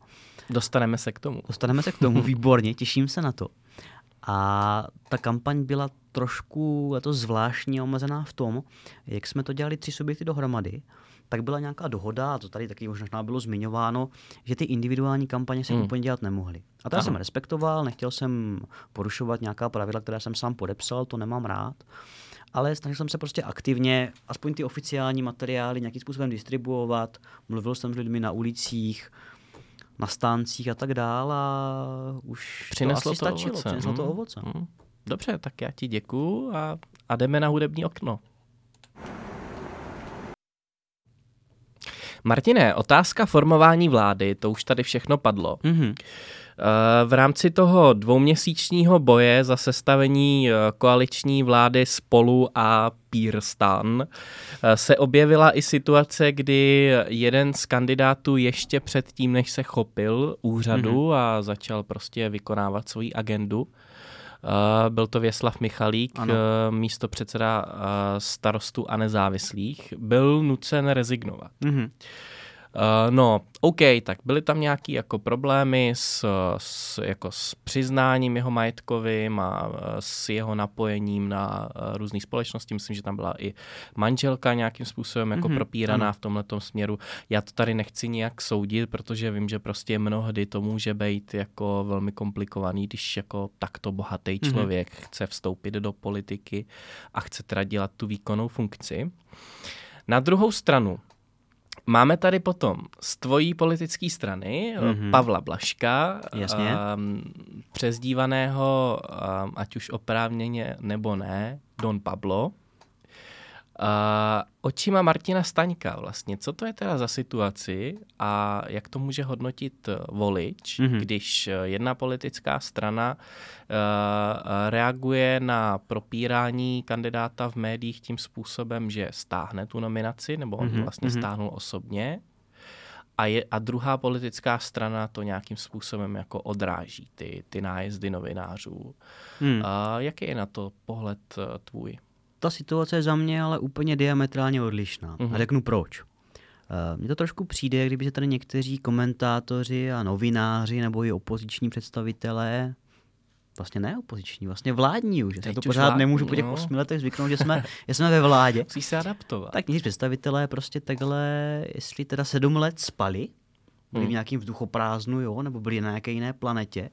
Dostaneme se k tomu. Dostaneme se k tomu, [laughs] výborně, těším se na to. A ta kampaň byla trošku letos zvláštně omezená v tom, jak jsme to dělali tři subjekty dohromady, tak byla nějaká dohoda, a to tady taky možná bylo zmiňováno, že ty individuální kampaně se hmm. úplně dělat nemohly. A to jsem respektoval, nechtěl jsem porušovat nějaká pravidla, která jsem sám podepsal, to nemám rád. Ale snažil jsem se prostě aktivně, aspoň ty oficiální materiály nějakým způsobem distribuovat. Mluvil jsem s lidmi na ulicích, na stáncích a tak dál a už přineslo to asi to stačilo, ovoce. přineslo to Hmm. ovoce. Hmm. Dobře, tak já ti děkuju a, a jdeme na hudební okno. Martine, otázka formování vlády, to už tady všechno padlo. Mm-hmm. V rámci toho dvouměsíčního boje za sestavení eh, koaliční vlády spolu a Pírstan eh, se objevila i situace, kdy jeden z kandidátů ještě předtím, než se chopil úřadu mm-hmm. a začal prostě vykonávat svoji agendu, byl to Věslav Michalík, Ano. místo předseda starostů a nezávislých, byl nucen rezignovat. Mm-hmm. Uh, no, OK, tak byly tam nějaké jako problémy s, s, jako s přiznáním jeho majetkovým a uh, s jeho napojením na uh, různé společnosti. Myslím, že tam byla i manželka nějakým způsobem jako Mhm, mm-hmm, propíraná ano. v tomhle směru. Já to tady nechci nijak soudit, protože vím, že prostě mnohdy to může být jako velmi komplikovaný, když jako takto bohatý Mhm. člověk mm-hmm. chce vstoupit do politiky a chce teda dělat tu výkonnou funkci. Na druhou stranu, Máme tady potom z tvojí politické strany Mhm. mm-hmm. Pavla Blaška, Jasně. Um, přezdívaného, um, ať už oprávněně nebo ne, Don Pablo. Uh, očima Martina Staňka vlastně, co to je teda za situaci a jak to může hodnotit eh, volič, Mhm. mm-hmm. když eh, jedna politická strana uh, reaguje na propírání kandidáta v médiích tím způsobem, že stáhne tu nominaci, nebo on mm-hmm. Mhm, vlastně mhm. stáhnul osobně, a, je, a druhá politická strana to nějakým způsobem jako odráží, ty, ty nájezdy novinářů. Hmm. A jaký je na to pohled tvůj? Ta situace je za mě ale úplně diametrálně odlišná. Mhm. A řeknu proč. Uh, Mně to trošku přijde, kdyby se tady někteří komentátoři a novináři nebo i opoziční představitelé, vlastně ne opoziční, vlastně vládní už, já Teď to už pořád vládní, nemůžu po těch no. osmi letech zvyknout, že jsme, [laughs] že jsme ve vládě. Musíš se adaptovat. Tak někteří představitelé prostě takhle, jestli teda sedm let spali, byli v Hmm. nějakým vzduchoprázdnu, jo, nebo byli na nějaké jiné planetě.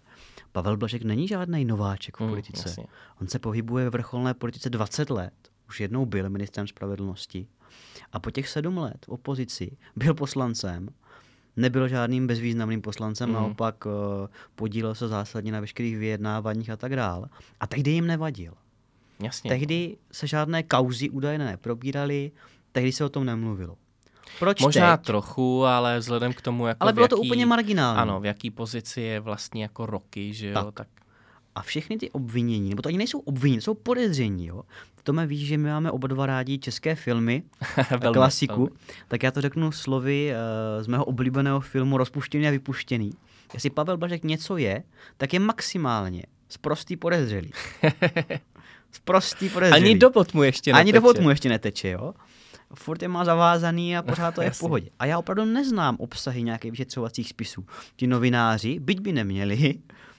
Pavel Blažek není žádný nováček v Hmm, politice. jasně. On se pohybuje ve vrcholné politice 20 let. Už jednou byl ministrem spravedlnosti. A po těch sedm let v opozici byl poslancem, nebyl žádným bezvýznamným poslancem, mm. naopak eh, podílel se zásadně na veškerých vyjednáváních a tak dál. A tehdy jim nevadil. Jasně. Tehdy se žádné kauzy údajné neprobíraly, tehdy se o tom nemluvilo. Proč Možná teď? trochu, ale vzhledem k tomu, jako Ale bylo to jaký, úplně marginální. Ano, v jaký pozici je vlastně jako roky, že jo, tak, Tak. A všechny ty obvinění, nebo to ani nejsou obvinění, to jsou podezření, jo. Tome víš, že my máme oba dva rádi české filmy, [laughs] Velmi, klasiku, velmi. tak já to řeknu slovy uh, z mého oblíbeného filmu Rozpuštěný a vypuštěný. Jestli Pavel Blažek něco je, tak je maximálně sprostý podezřelý. [laughs] Sprostý podezřelý. Ani do mu ještě Ani do neteče. mu ještě neteče, jo. Furt je má zavázaný a pořád to je v [laughs] pohodě. A já opravdu neznám obsahy nějakých vyšetřovacích spisů. Ti novináři, byť by neměli,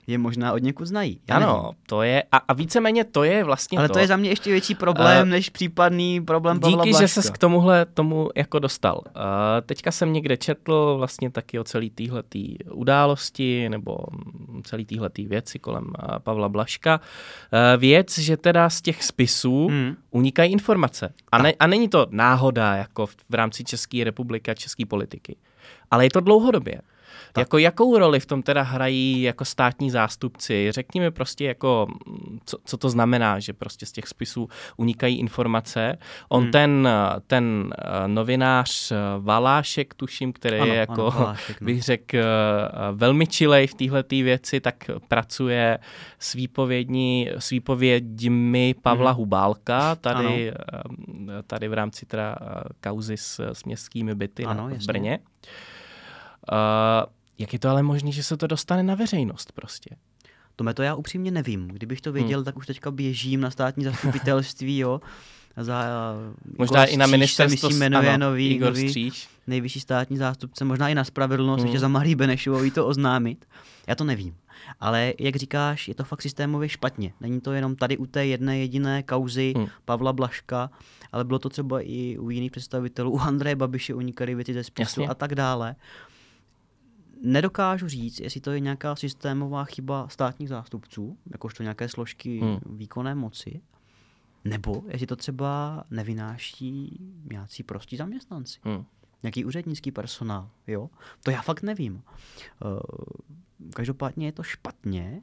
je možná od někud znají. Já nevím. Ano, to je, a, a víceméně to je vlastně Ale to. to je za mě ještě větší problém, Eh, než případný problém Pavla Díky, že Blažka. ses k tomuhle tomu jako dostal. Uh, teďka jsem někde četl vlastně taky o celý týhletý události nebo celý týhletý věci kolem uh, Pavla Blaška. Uh, věc, že teda z těch spisů Hmm. unikají informace. A, ne, a není to náhoda jako v, v rámci České republiky a české politiky. Ale je to dlouhodobě. Jako jakou roli v tom teda hrají jako státní zástupci? Řekněme prostě jako, co, co to znamená, že prostě z těch spisů unikají informace. On Hmm. ten, ten eh, novinář eh, Valášek, tuším, který Ano, je jako, ano, Valášek, no. bych řekl, eh, velmi čilej v téhle věci, tak pracuje s, výpovědní, s výpověďmi Pavla Mhm. Hubálka, tady, tady v rámci teda kauzy s, s městskými byty Ano, na, v jasně. Brně. Uh, jak je to ale možné, že se to dostane na veřejnost prostě? Tome, to já upřímně nevím. Kdybych Hmm. to věděl, tak už teďka běžím na státní [laughs] zastupitelství, jo. Za, Možná Igor i na ministerstvo... myslím, jmenuje ano, nový, Igor nový Stříž. nejvyšší státní zástupce, možná i na spravedlnost, Hmm. ještě za Marí Benešovou to oznámit. Já to nevím. Ale jak říkáš, je to fakt systémově špatně. Není to jenom tady u té jedné jediné kauzy Hmm. Pavla Blaška, ale bylo to třeba i u jiných představitelů, u Andreje Babiše unikaly věci ze spisu a tak dále. Nedokážu říct, jestli to je nějaká systémová chyba státních zástupců, jakožto nějaké složky Hmm. výkonné moci, nebo jestli to třeba nevynáší nějací prostí zaměstnanci. Hmm. nějaký úřednický personál, jo? To já fakt nevím. Uh, každopádně je to špatně.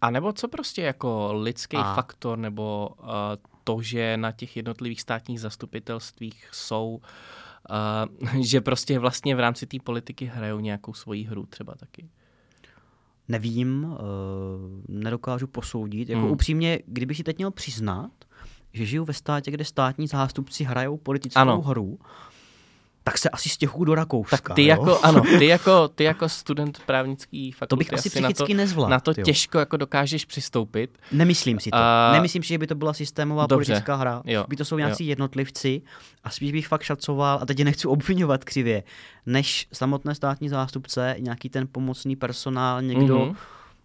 A nebo co prostě jako lidský a... faktor, nebo uh, to, že na těch jednotlivých státních zastupitelstvích jsou Uh, [laughs] že prostě vlastně v rámci té politiky hrajou nějakou svoji hru třeba taky. Nevím, uh, nedokážu posoudit. Jako hmm. upřímně, kdybych si teď měl přiznat, že žiju ve státě, kde státní zástupci hrajou politickou ano. hru, tak se asi stěhuju do Rakouska. Tak ty jo? jako, ano, ty jako, ty jako student právnický fakulty to bych asi psychicky na to, nezvládl. Na to jo. těžko jako dokážeš přistoupit. Nemyslím si to. A... Nemyslím si, že by to byla systémová Dobře. politická hra. Jo. By to jsou nějací jo. jednotlivci a spíš bych fakt šacoval, a teď je nechci obvinovat křivě, než samotné státní zástupce, nějaký ten pomocný personál, někdo, mm-hmm.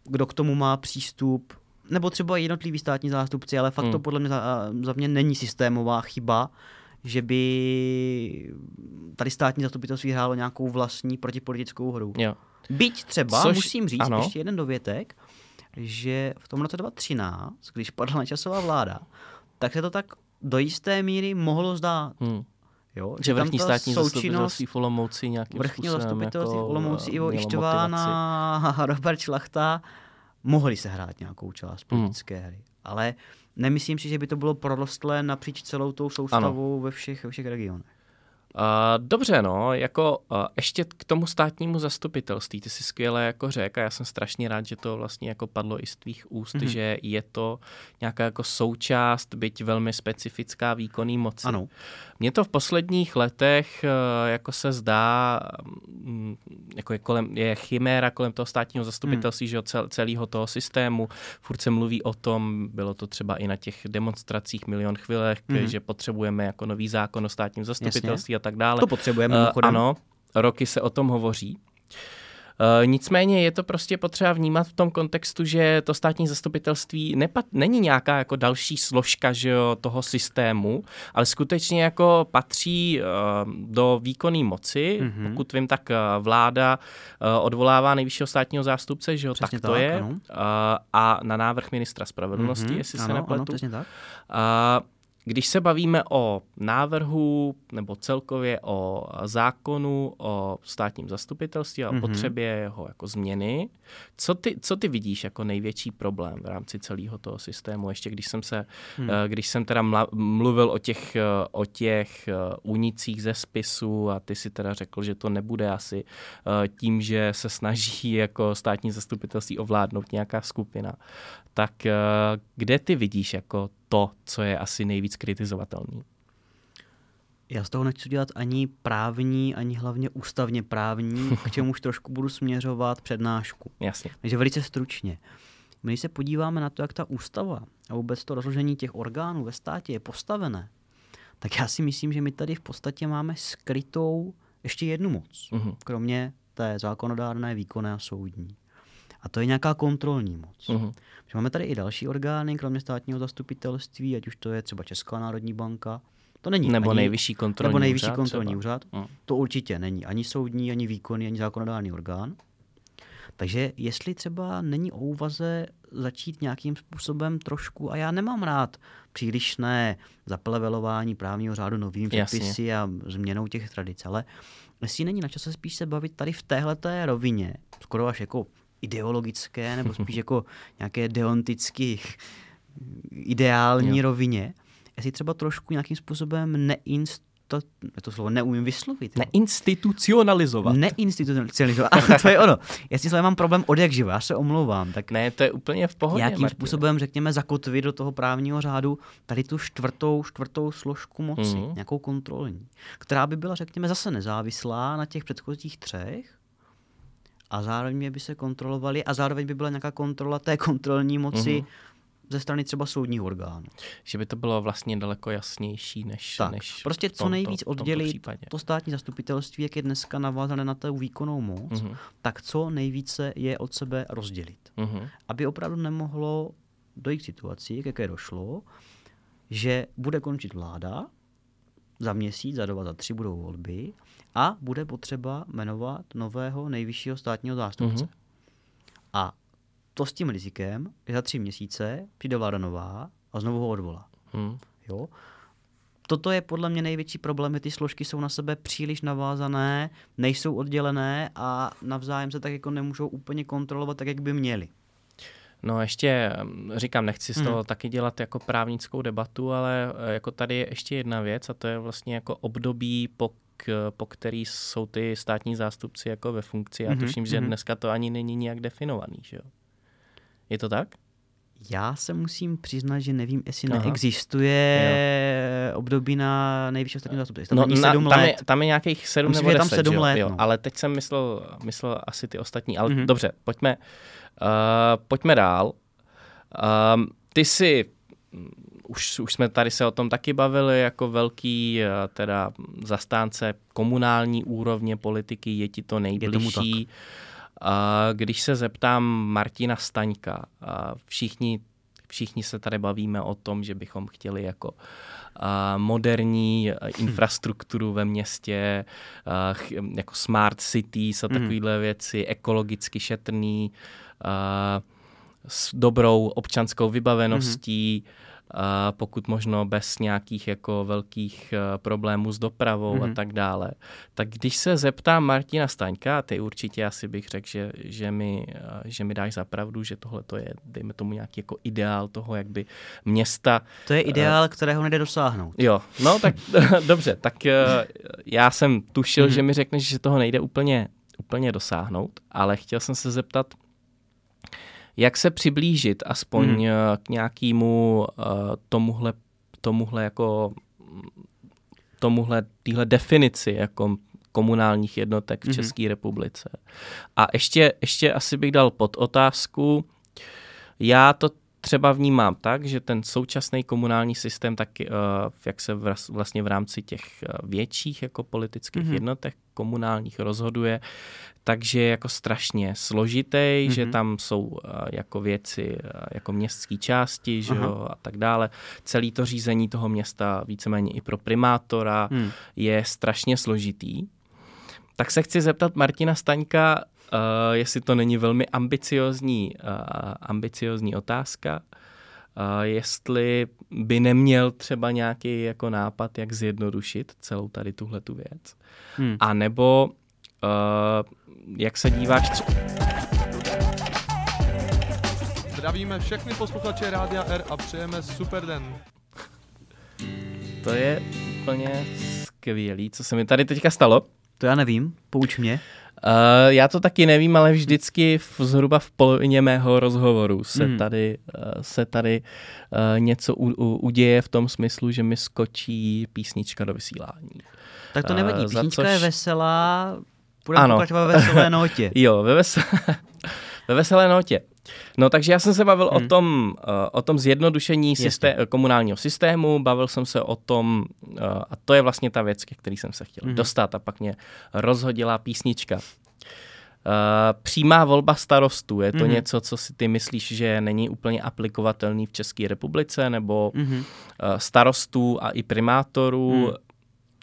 kdo k tomu má přístup, nebo třeba jednotlivý státní zástupci, ale fakt mm. to podle mě za, za mě není systémová chyba, že by tady státní zastupitelství hrálo nějakou vlastní protipolitickou hru. Jo. Byť třeba, Což, musím říct, ano. ještě jeden dovětek, že v tom roce 2013, když padla nečasová vláda, tak se to tak do jisté míry mohlo zdát. Hmm. Jo, že, že vrchní státní zastupitelství v Olomouci nějakým vrchní zastupitelství jako v Olomouci Ivo Ištván a Robert Šlachta mohli se hrát nějakou část politické hmm. hry. Ale nemyslím si, že by to bylo prorostlé napříč celou tou soustavou ve všech, ve všech regionech. Dobře, no, jako uh, ještě k tomu státnímu zastupitelství, ty si skvěle jako řekl a já jsem strašně rád, že to vlastně jako padlo i z tvých úst, mm-hmm. že je to nějaká jako součást, byť velmi specifická výkonný moci. Ano. Mně to v posledních letech uh, jako se zdá, um, jako je, kolem, je chiméra kolem toho státního zastupitelství, mm. že cel, celého toho systému, furt se mluví o tom, bylo to třeba i na těch demonstracích milion chvilech, mm. že potřebujeme jako nový zákon o státním zastupitelství Jasně tak dále. To potřebujeme. Uh, ano, roky se o tom hovoří. Uh, nicméně je to prostě potřeba vnímat v tom kontextu, že to státní zastupitelství nepat, není nějaká jako další složka že jo, toho systému, ale skutečně jako patří uh, do výkonné moci. Mm-hmm. Pokud vím, tak uh, vláda uh, odvolává nejvyššího státního zástupce, že jo, tak to tak, je. Uh, a na návrh ministra spravedlnosti, mm-hmm. jestli ano, se nepletu. Ano, tak. Když se bavíme o návrhu nebo celkově o zákonu o státním zastupitelství a mm-hmm. potřebě jeho jako změny, co ty, co ty vidíš jako největší problém v rámci celého toho systému? Ještě když jsem se, mm. když jsem teda mluvil o těch, eh, o těch eh, únicích ze spisu a ty si teda řekl, že to nebude asi tím, že se snaží [laughs] jako státní zastupitelství ovládnout nějaká skupina, tak kde ty vidíš jako to, co je asi nejvíc kritizovatelný. Já z toho nechci dělat ani právní, ani hlavně ústavně právní, k [laughs] čemuž trošku budu směřovat přednášku. Jasně. Takže velice stručně. Když se podíváme na to, jak ta ústava a vůbec to rozložení těch orgánů ve státě je postavené, tak já si myslím, že my tady v podstatě máme skrytou ještě jednu moc, uh-huh. kromě té zákonodárné, výkonné a soudní. A to je nějaká kontrolní moc. Uh-huh. Máme tady i další orgány, kromě státního zastupitelství, ať už to je třeba Česká národní banka. To není nebo ani, nejvyšší kontrolní nebo nejvyšší úřad. Kontrolní úřad. Uh-huh. To určitě není ani soudní, ani výkonný, ani zákonodárný orgán. Takže jestli třeba není o úvaze začít nějakým způsobem trošku, a já nemám rád přílišné zaplevelování právního řádu novými předpisy a změnou těch tradic, ale jestli není na čase spíš se bavit tady v téhleté rovině, skoro až jako ideologické, nebo [laughs] spíš jako nějaké deonticky ideální jo. rovině, jestli třeba trošku nějakým způsobem neinst to, to slovo neumím vyslovit. Neinstitucionalizovat. Neinstitucionalizovat, to je ono. Jestli slovo mám problém od jak živo, já se omlouvám. Tak ne, to je úplně v pohodě. Nějakým Martin. způsobem, řekněme, zakotvit do toho právního řádu tady tu čtvrtou, čtvrtou složku moci, mm-hmm. nějakou kontrolní, která by byla, řekněme, zase nezávislá na těch předchozích třech, a zároveň by se kontrolovali a zároveň by byla nějaká kontrola té kontrolní moci mm-hmm. ze strany třeba soudních orgánů. Že by to bylo vlastně daleko jasnější než tak, než prostě co nejvíc oddělit to státní zastupitelství, jak je dneska navázané na tu výkonnou moc, mm-hmm. tak co nejvíce je od sebe rozdělit. Mm-hmm. Aby opravdu nemohlo dojít k situaci, k jaké došlo, že bude končit vláda, za měsíc, za dva, za tři budou volby a bude potřeba jmenovat nového nejvyššího státního zástupce. Mm-hmm. A to s tím rizikem, že za tři měsíce přijde vláda nová a znovu ho odvolá. Mm. Jo? toto je podle mě největší problém, ty složky jsou na sebe příliš navázané, nejsou oddělené a navzájem se tak jako nemůžou úplně kontrolovat tak, jak by měli. No ještě říkám, nechci z toho hmm. taky dělat jako právnickou debatu, ale e, jako tady je ještě jedna věc a to je vlastně jako období, po, k, po který jsou ty státní zástupci jako ve funkci. Já mm-hmm. tuším, že mm-hmm. dneska to ani není nijak definovaný, že jo? Je to tak? Já se musím přiznat, že nevím, jestli Aha. neexistuje jo. období na nejvyššího státního zástupce. Tam, no, na, tam, let. Je, tam je nějakých sedm nebo deset, tam sedm let, jo? No. Ale teď jsem myslel, myslel asi ty ostatní. Ale mm-hmm. dobře, pojďme, uh, pojďme dál. Um, ty si už, už jsme tady se o tom taky bavili, jako velký uh, teda zastánce komunální úrovně politiky, je ti to nejbližší. Je když se zeptám Martina Staňka, všichni, všichni se tady bavíme o tom, že bychom chtěli jako moderní hm. infrastrukturu ve městě, jako smart cities a hm. takovéhle věci, ekologicky šetrný, s dobrou občanskou vybaveností, mm-hmm pokud možno bez nějakých jako velkých eh, problémů s dopravou mm-hmm. a mhm. tak dále. Tak když se zeptám Martina Staňka, ty určitě asi bych řekl, že, že, mi, eh, že mi dáš za pravdu, že tohle to je, dejme tomu nějaký jako ideál toho, jak by města... To je ideál, uh, kterého nejde dosáhnout. Jo, no tak [laughs] dobře, tak uh, já jsem tušil, mm-hmm. že mi řekneš, že toho nejde úplně, úplně dosáhnout, ale chtěl jsem se zeptat, jak se přiblížit aspoň hmm. k nějakému uh, tomuhle, tomuhle jako tomuhle, týhle definici jako komunálních jednotek v hmm. České republice. A ještě, ještě asi bych dal pod otázku, já to třeba vnímám tak, že ten současný komunální systém, tak uh, jak se vlastně v rámci těch větších jako politických mm-hmm. jednotek komunálních rozhoduje, takže je jako strašně složitý, mm-hmm. že tam jsou uh, jako věci jako městské části že jo, a tak dále. Celé to řízení toho města víceméně i pro primátora mm. je strašně složitý. Tak se chci zeptat Martina Staňka, uh, jestli to není velmi ambiciozní, uh, ambiciozní otázka, uh, jestli by neměl třeba nějaký jako nápad, jak zjednodušit celou tady tuhle tu věc. Hmm. A nebo uh, jak se díváš třeba... Zdravíme všechny posluchače Rádia R a přejeme super den. To je úplně skvělý, co se mi tady teďka stalo. To já nevím, pouč mě. Uh, já to taky nevím, ale vždycky v, zhruba v polovině mého rozhovoru se hmm. tady, uh, se tady uh, něco u, u, uděje v tom smyslu, že mi skočí písnička do vysílání. Tak to nevadí, písnička což... je veselá, Budeme pokračovat ve veselé notě. [laughs] jo, ve, vesel... [laughs] ve veselé notě. No takže já jsem se bavil hmm. o, tom, uh, o tom zjednodušení systém, komunálního systému, bavil jsem se o tom, uh, a to je vlastně ta věc, ke který jsem se chtěl hmm. dostat a pak mě rozhodila písnička. Uh, přímá volba starostů, je to mm-hmm. něco, co si ty myslíš, že není úplně aplikovatelný v České republice, nebo mm-hmm. uh, starostů a i primátorů, mm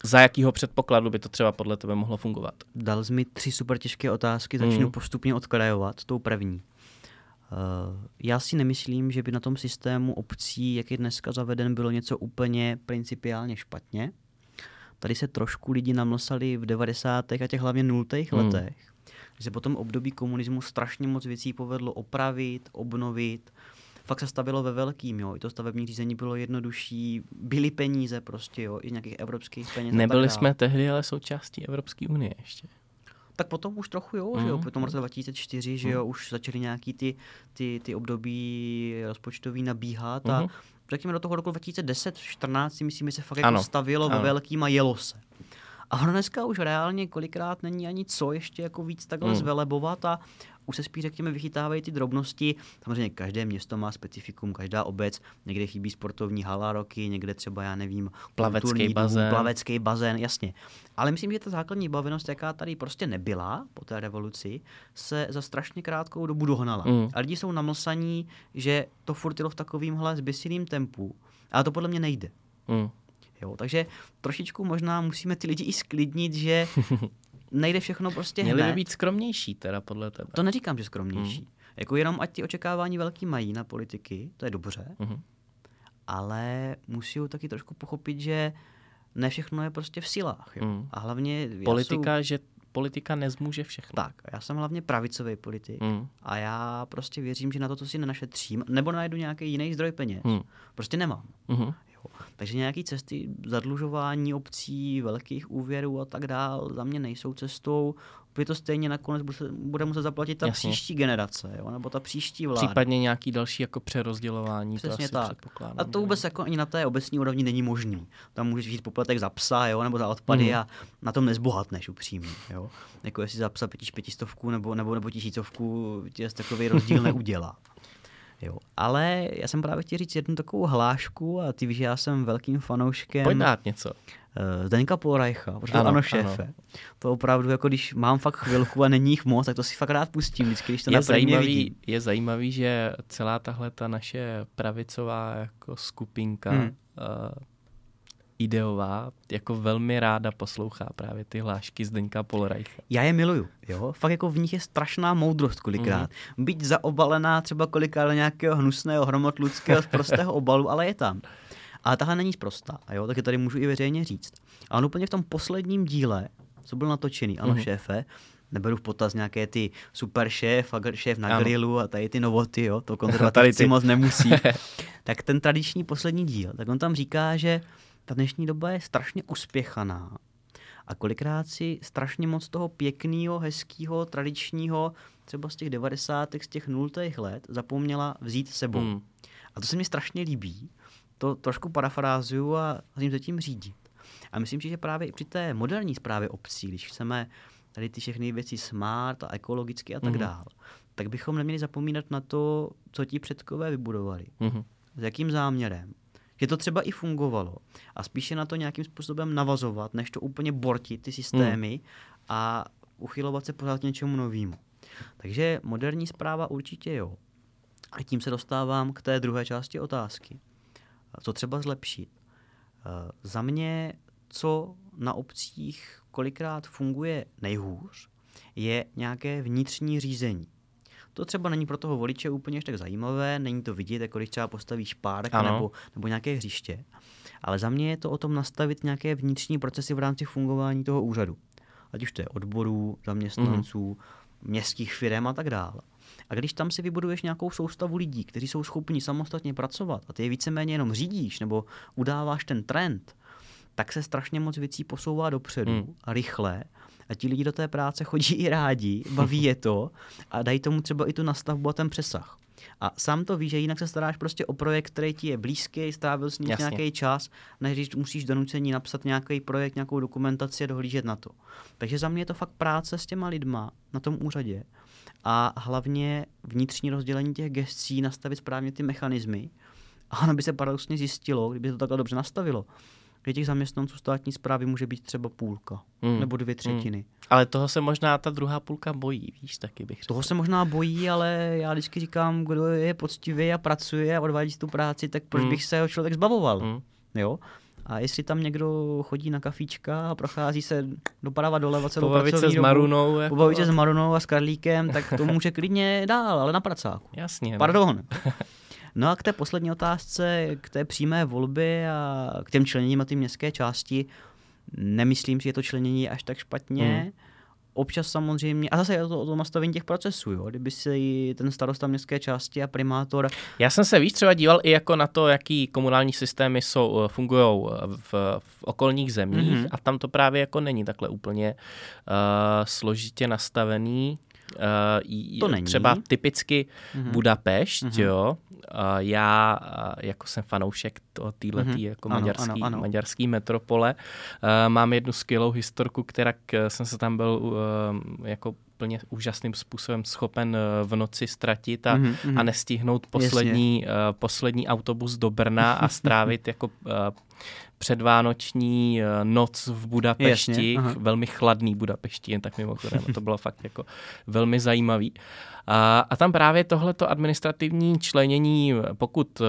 za jakýho předpokladu by to třeba podle tebe mohlo fungovat? Dal jsi mi tři super těžké otázky, začnu mm. postupně odkrajovat. Tou první. Uh, já si nemyslím, že by na tom systému obcí, jak je dneska zaveden, bylo něco úplně principiálně špatně. Tady se trošku lidi namlsali v 90. a těch hlavně 0. Mm. letech, že se potom období komunismu strašně moc věcí povedlo opravit, obnovit, fakt se stavilo ve velkým, jo. I to stavební řízení bylo jednodušší, byly peníze prostě, jo, i nějakých evropských peněz. Nebyli jsme tehdy ale součástí Evropské unie ještě. Tak potom už trochu jo, mm. že jo, mhm. potom roce 2004, mm. že jo, mhm. už začaly nějaký ty, ty, ty období rozpočtový nabíhat mm. a mhm. řekněme do toho roku 2010-14 si myslím, že se fakt jako stavilo ano. ve velkým a jelo se. A ono dneska už reálně kolikrát není ani co ještě jako víc takhle mm. zvelebovat a už se spíš, řekněme, vychytávají ty drobnosti. Samozřejmě každé město má specifikum, každá obec, někde chybí sportovní hala roky, někde třeba, já nevím, plavecký bazén. Dům, plavecký bazén, jasně. Ale myslím, že ta základní bavenost, jaká tady prostě nebyla po té revoluci, se za strašně krátkou dobu dohnala. Mm. A lidi jsou namlsaní, že to furt jelo v takovýmhle zbysilým tempu. Ale to podle mě nejde. Mm. Jo, takže trošičku možná musíme ty lidi i sklidnit, že [laughs] nejde všechno prostě Měli hned. by být skromnější teda podle tebe. To neříkám, že skromnější. Mm. Jako jenom ať ty očekávání velký mají na politiky, to je dobře, mm. ale musí taky trošku pochopit, že ne všechno je prostě v silách. Jo? Mm. A hlavně... Politika, jsou... že politika nezmůže všechno. Tak, já jsem hlavně pravicový politik mm. a já prostě věřím, že na to, co si nenašetřím, nebo najdu nějaký jiný zdroj peněz. Mm. Prostě nemám. Mm-hmm. Takže nějaké cesty zadlužování obcí, velkých úvěrů a tak dál za mě nejsou cestou. Opět to stejně nakonec bude muset zaplatit ta Jasně. příští generace, jo? nebo ta příští vláda. Případně nějaký další jako přerozdělování. Přesně to asi tak. A to vůbec jako ani na té obecní úrovni není možný. Tam můžeš žít poplatek za psa jo? nebo za odpady mm. a na tom nezbohatneš upřímně. Jo? Jako jestli za psa pětíš pětistovku nebo, nebo, nebo tisícovku, tě takový rozdíl [laughs] neudělá. Jo. Ale já jsem právě chtěl říct jednu takovou hlášku a ty víš, že já jsem velkým fanouškem. Pojď dát něco. Uh, Zdeňka Polrajcha, protože ano, ano šéfe. Ano. To opravdu, jako když mám fakt chvilku a není jich moc, tak to si fakt rád pustím, vždycky, když to je zajímavý, vidím. Je zajímavý, že celá tahle ta naše pravicová jako skupinka hmm. uh, ideová, jako velmi ráda poslouchá právě ty hlášky Zdeňka Polreicha. Já je miluju, jo. Fakt jako v nich je strašná moudrost kolikrát. Mm. Byť zaobalená třeba kolikrát do nějakého hnusného hromotludského prostého obalu, ale je tam. Ale tahle není zprostá, jo, tak je tady můžu i veřejně říct. A on úplně v tom posledním díle, co byl natočený, ano, mm. šéfe, neberu v potaz nějaké ty super šéf a šéf na ano. grilu a tady ty novoty, jo, to [laughs] konzervativci moc nemusí. [laughs] tak ten tradiční poslední díl, tak on tam říká, že ta dnešní doba je strašně uspěchaná a kolikrát si strašně moc toho pěkného, hezkého, tradičního, třeba z těch 90. z těch nultých let zapomněla vzít sebou. Hmm. A to se mi strašně líbí. To trošku parafrázuju a tím se tím řídit. A myslím si, že právě i při té moderní zprávě obcí, když chceme tady ty všechny věci smart a ekologicky a tak mm. dál, tak bychom neměli zapomínat na to, co ti předkové vybudovali. Mm. S jakým záměrem že to třeba i fungovalo a spíše na to nějakým způsobem navazovat, než to úplně bortit ty systémy hmm. a uchylovat se pořád něčemu novému. Takže moderní zpráva určitě jo. A tím se dostávám k té druhé části otázky. Co třeba zlepšit? Eh, za mě, co na obcích kolikrát funguje nejhůř, je nějaké vnitřní řízení. To třeba není pro toho voliče úplně tak zajímavé, není to vidět, jako když třeba postavíš párek nebo, nebo nějaké hřiště. Ale za mě je to o tom nastavit nějaké vnitřní procesy v rámci fungování toho úřadu. Ať už to je odborů, zaměstnanců, mm. městských firm a tak dále. A když tam si vybuduješ nějakou soustavu lidí, kteří jsou schopni samostatně pracovat a ty je víceméně jenom řídíš nebo udáváš ten trend, tak se strašně moc věcí posouvá dopředu mm. a rychle a ti lidi do té práce chodí i rádi, baví je to a dají tomu třeba i tu nastavbu a ten přesah. A sám to víš, že jinak se staráš prostě o projekt, který ti je blízký, strávil jsi nějaký čas, než když musíš donucení napsat nějaký projekt, nějakou dokumentaci a dohlížet na to. Takže za mě je to fakt práce s těma lidma na tom úřadě a hlavně vnitřní rozdělení těch gestcí, nastavit správně ty mechanismy. A ono by se paradoxně zjistilo, kdyby to takhle dobře nastavilo, že těch zaměstnanců státní zprávy může být třeba půlka hmm. nebo dvě třetiny. Hmm. Ale toho se možná ta druhá půlka bojí, víš, taky bych řekl. Toho se možná bojí, ale já vždycky říkám, kdo je poctivý a pracuje a odvádí tu práci, tak proč hmm. bych se ho člověk zbavoval, hmm. jo? A jestli tam někdo chodí na kafíčka a prochází se doprava doleva celou pobavit se s Marunou, jako... pobavit se s Marunou a s Karlíkem, tak to může klidně dál, ale na pracáku. Jasně. Pardon. [laughs] No a k té poslední otázce, k té přímé volby a k těm členěním a ty městské části, nemyslím si, že to členění až tak špatně. Hmm. Občas samozřejmě, a zase je to o tom nastavení těch procesů, jo? kdyby si ten starosta městské části a primátor... Já jsem se víc třeba díval i jako na to, jaký komunální systémy jsou, eh, fungují eh, v, v okolních zemích mm-hmm. a tam to právě jako není takhle úplně uh, složitě nastavený. Uh, to není. Třeba typicky mm-hmm. Budapešť, mm-hmm. jo. Uh, já uh, jako jsem fanoušek téhle mm-hmm. jako ano, maďarský, ano, ano. maďarský metropole. Uh, mám jednu skvělou historku, která jsem se tam byl uh, jako úplně úžasným způsobem schopen v noci ztratit a, mm-hmm. a nestihnout poslední, uh, poslední autobus do Brna a [laughs] strávit jako uh, předvánoční eh, noc v Budapešti, Jasně, velmi chladný Budapešti, jen tak mimochodem, to bylo fakt jako velmi zajímavý. A, a tam právě tohleto administrativní členění, pokud eh,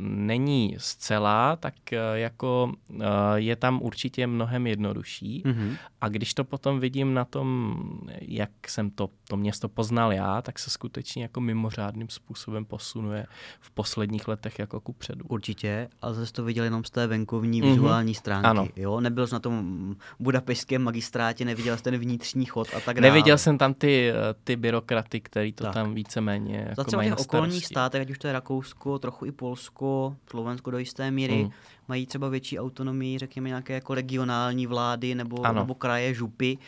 není zcela, tak uh, jako uh, je tam určitě mnohem jednodušší. Mm-hmm. A když to potom vidím na tom, jak jsem to, to město poznal já, tak se skutečně jako mimořádným způsobem posunuje v posledních letech jako ku předu. Určitě, ale zase to viděl jenom z té venkovní mm-hmm. vizuální stránky. Ano. Jo? Nebyl jsi na tom budapešském magistrátě, neviděl jsi ten vnitřní chod a tak dále. Neviděl jsem tam ty, ty byrokraty, který to tak. tam víceméně jako Zase mají těch okolních státech, ať už to je Rakousko, trochu i Polsko, Slovensko do jisté míry, mm. mají třeba větší autonomii, řekněme nějaké jako regionální vlády nebo, nebo kraje, župy,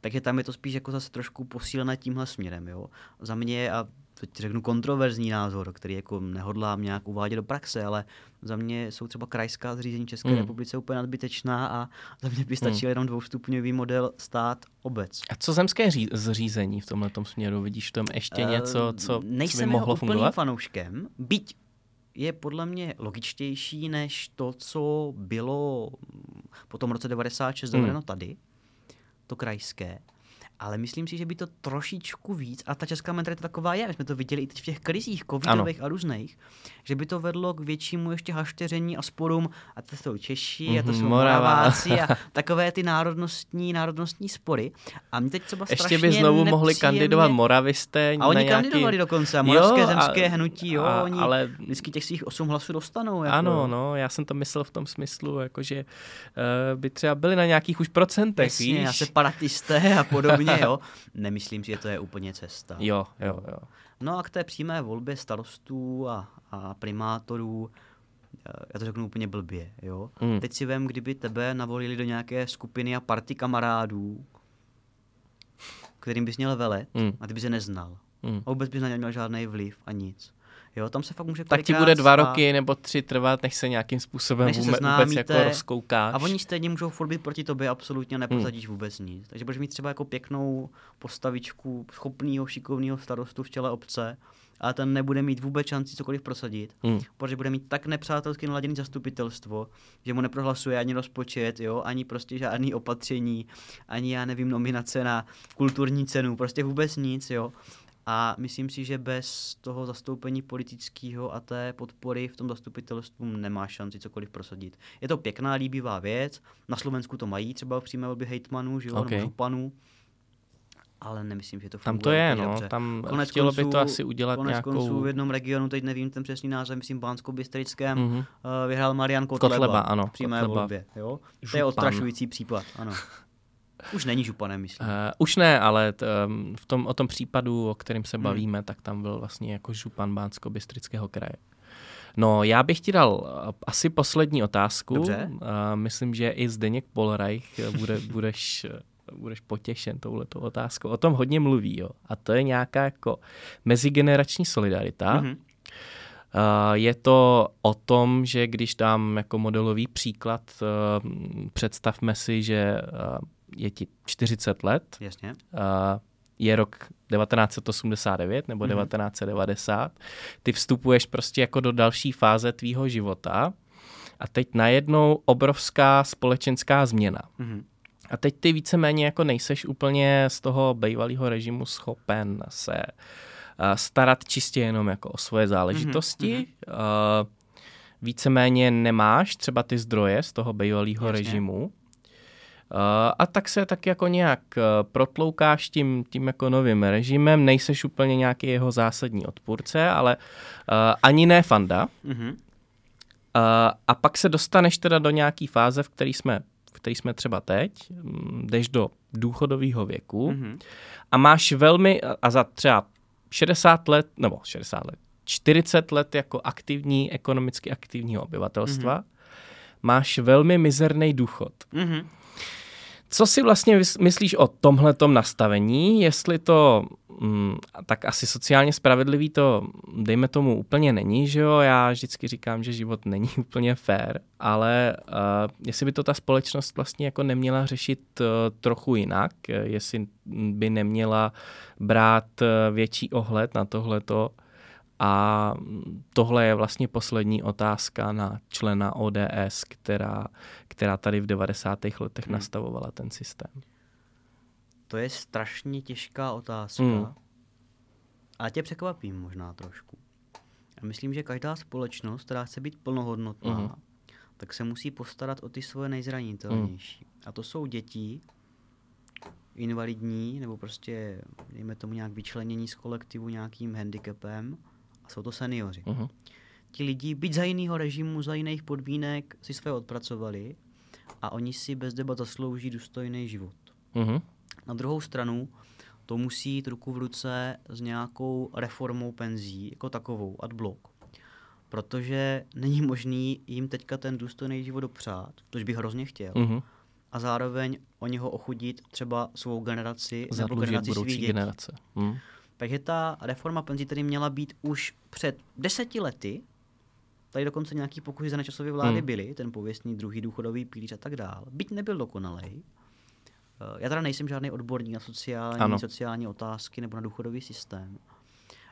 takže tam je to spíš jako zase trošku posílené tímhle směrem. Jo. Za mě, a teď řeknu kontroverzní názor, který jako nehodlám nějak uvádět do praxe, ale za mě jsou třeba krajská zřízení České mm. republice úplně nadbytečná a za mě by stačil mm. jenom dvoustupňový model stát obec. A co zemské ří- zřízení v tomhle směru? Vidíš tam ještě uh, něco, co Nejsem by mohlo fungovat? fanouškem, byť je podle mě logičtější než to, co bylo po tom roce 96 mm. tady, to krajské ale myslím si, že by to trošičku víc, a ta česká mentalita taková je, my jsme to viděli i teď v těch krizích covidových ano. a různých, že by to vedlo k většímu ještě hašteření a sporům, a to jsou Češi, mm-hmm, a to mhm, jsou Moraváci a [laughs] takové ty národnostní, národnostní spory. A mě teď třeba Ještě by znovu nepříjemně... mohli kandidovat Moravisté. A oni nějaký... kandidovali dokonce, a moravské jo, zemské a, hnutí, jo, a, oni ale... vždycky těch svých osm hlasů dostanou. Jako. Ano, no, já jsem to myslel v tom smyslu, jako že uh, by třeba byli na nějakých už procentech, Jasně, víš? separatisté a podobně [laughs] úplně, jo. Nemyslím si, že to je úplně cesta. Jo, jo, jo. No a k té přímé volbě starostů a, a primátorů, já to řeknu úplně blbě, jo. Mm. Teď si vem, kdyby tebe navolili do nějaké skupiny a party kamarádů, kterým bys měl velet mm. a ty bys je neznal. Mm. A vůbec bys na ně měl žádný vliv a nic. Jo, tam se fakt může Tak ti bude dva roky nebo tři trvat, než se nějakým způsobem než vůbec, vůbec jako rozkoukáš. A oni stejně můžou furt být proti tobě, absolutně neprosadíš hmm. vůbec nic. Takže budeš mít třeba jako pěknou postavičku schopného, šikovného starostu v čele obce, ale ten nebude mít vůbec šanci cokoliv prosadit, hmm. protože bude mít tak nepřátelsky naladěný zastupitelstvo, že mu neprohlasuje ani rozpočet, jo, ani prostě žádný opatření, ani já nevím, nominace na kulturní cenu, prostě vůbec nic, jo. A myslím si, že bez toho zastoupení politického a té podpory v tom zastupitelstvu nemá šanci cokoliv prosadit. Je to pěkná, líbivá věc. Na Slovensku to mají třeba v přímé volbě hejtmanů, že jo, okay. nebo županů. Ale nemyslím, že to funguje. Tam to je, no. Dobře. Tam konec chtělo konců, by to asi udělat konec nějakou... konců v jednom regionu, teď nevím ten přesný název, myslím Bánsko bystrickém mm-hmm. uh, vyhrál Marian Kotleba. Kotleba, ano. V přímé Kotleba. volbě, jo. To je odstrašující případ, ano. [laughs] Už není županem, myslím. Uh, už ne, ale t, um, v tom, o tom případu, o kterém se hmm. bavíme, hmm. tak tam byl vlastně jako župan Bánsko-Bystrického kraje. No, já bych ti dal uh, asi poslední otázku. Dobře. Uh, myslím, že i Zdeněk Polreich bude, [laughs] budeš, budeš potěšen touhletou otázkou. O tom hodně mluví, jo. A to je nějaká jako mezigenerační solidarita. Mm-hmm. Uh, je to o tom, že když dám jako modelový příklad, uh, představme si, že uh, je ti 40 let. Jasně. Uh, je rok 1989 nebo mm-hmm. 1990. Ty vstupuješ prostě jako do další fáze tvýho života a teď najednou obrovská společenská změna. Mm-hmm. A teď ty víceméně jako nejseš úplně z toho bývalého režimu schopen se starat čistě jenom jako o svoje záležitosti. Mm-hmm. Uh, víceméně nemáš třeba ty zdroje z toho bývalého režimu a tak se tak jako nějak eh, protloukáš tím, tím jako novým režimem, nejseš úplně nějaký jeho zásadní odpůrce, ale uh, ani ne fanda. Mm-hmm. Uh, a pak se dostaneš teda do nějaký fáze, v který jsme, v který jsme třeba teď, mm, jdeš do důchodového věku mm-hmm. a máš velmi, a za třeba 60 let, nebo 60 let, 40 let jako aktivní, ekonomicky aktivního obyvatelstva, mm-hmm. máš velmi mizerný důchod. Mm-hmm. Co si vlastně myslíš o tomhletom nastavení? Jestli to mm, tak asi sociálně spravedlivý to, dejme tomu, úplně není, že jo? Já vždycky říkám, že život není [laughs] úplně fair, ale uh, jestli by to ta společnost vlastně jako neměla řešit uh, trochu jinak, jestli by neměla brát uh, větší ohled na tohleto, a tohle je vlastně poslední otázka na člena ODS, která, která tady v 90. letech hmm. nastavovala ten systém. To je strašně těžká otázka. Hmm. A tě překvapím možná trošku. Já myslím, že každá společnost, která chce být plnohodnotná, uh-huh. tak se musí postarat o ty svoje nejzranitelnější. Uh-huh. A to jsou děti, invalidní, nebo prostě, dejme tomu nějak vyčlenění z kolektivu nějakým handicapem, a jsou to seniori. Uh-huh. Ti lidi, byť za jiného režimu, za jiných podmínek, si své odpracovali a oni si bez debat zaslouží důstojný život. Uh-huh. Na druhou stranu, to musí jít ruku v ruce s nějakou reformou penzí, jako takovou, ad bloc. Protože není možný jim teďka ten důstojný život dopřát, což bych hrozně chtěl, uh-huh. a zároveň o něho ochudit třeba svou generaci Zadlužit nebo generaci svých dětí. generace. Uh-huh. Takže ta reforma penzí tedy měla být už před deseti lety, tady dokonce nějaký pokusy za nečasové vlády hmm. byly, ten pověstný druhý důchodový pilíř a tak dál. Byť nebyl dokonalej, Eh, já teda nejsem žádný odborník na sociální, ano. sociální otázky nebo na důchodový systém,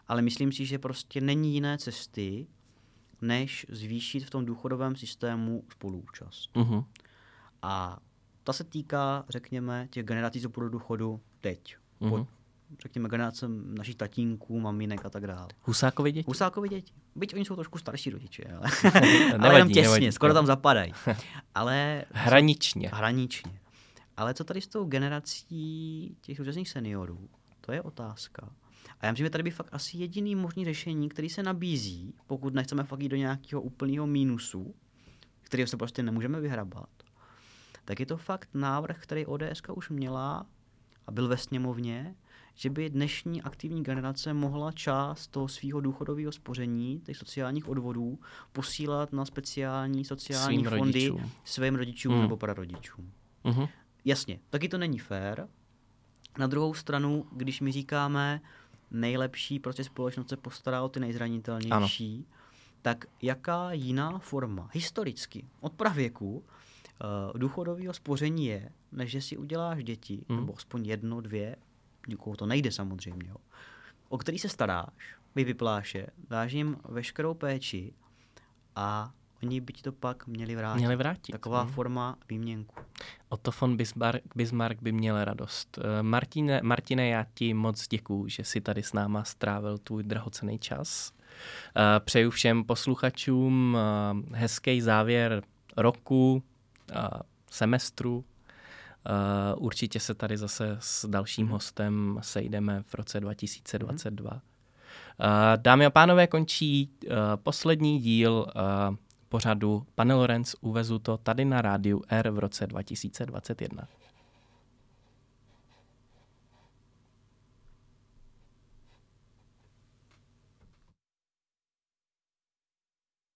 ale myslím si, že prostě není jiné cesty, než zvýšit v tom důchodovém systému spoluúčast. Uh-huh. A ta se týká, řekněme, těch generací, co do důchodu teď. Uh-huh. Pod, řekněme, generace našich tatínků, maminek a tak dále. Husákovi děti? Husákovi děti. Byť oni jsou trošku starší rodiče, ale, nevadí, [laughs] ale jenom těsně, nevadí, skoro tam zapadají. [laughs] Ale hraničně. Hraničně. Ale co tady s tou generací těch současných seniorů, to je otázka. A já myslím, že tady by fakt asi jediný možný řešení, který se nabízí, pokud nechceme fakt jít do nějakého úplného mínusu, kterého se prostě nemůžeme vyhrabat, tak je to fakt návrh, který ODS už měla a byl ve sněmovně, že by dnešní aktivní generace mohla část toho svého důchodového spoření, těch sociálních odvodů, posílat na speciální sociální svým fondy rodičům. svým rodičům mm. nebo prarodičům. Mm-hmm. Jasně, taky to není fér. Na druhou stranu, když my říkáme, nejlepší prostě společnost se postará o ty nejzranitelnější, ano. tak jaká jiná forma historicky od pravěku uh, důchodového spoření je, než že si uděláš děti, hmm. nebo aspoň jedno, dvě, nikoho to nejde samozřejmě, jo, o který se staráš, vypláše, dáš jim veškerou péči a oni by ti to pak měli vrátit. Měli vrátit. Taková hmm. forma výměnku. Otto von Bismarck, Bismarck by měl radost. Eh, Martine, Martine, já ti moc děkuju, že jsi tady s náma strávil tvůj drahocený čas. Eh, přeju všem posluchačům eh, hezký závěr roku, semestru. Určitě se tady zase s dalším hostem sejdeme v roce 2022. Dámy a pánové, končí poslední díl pořadu Pane Lorenz uvezu to tady na rádiu R v roce 2021.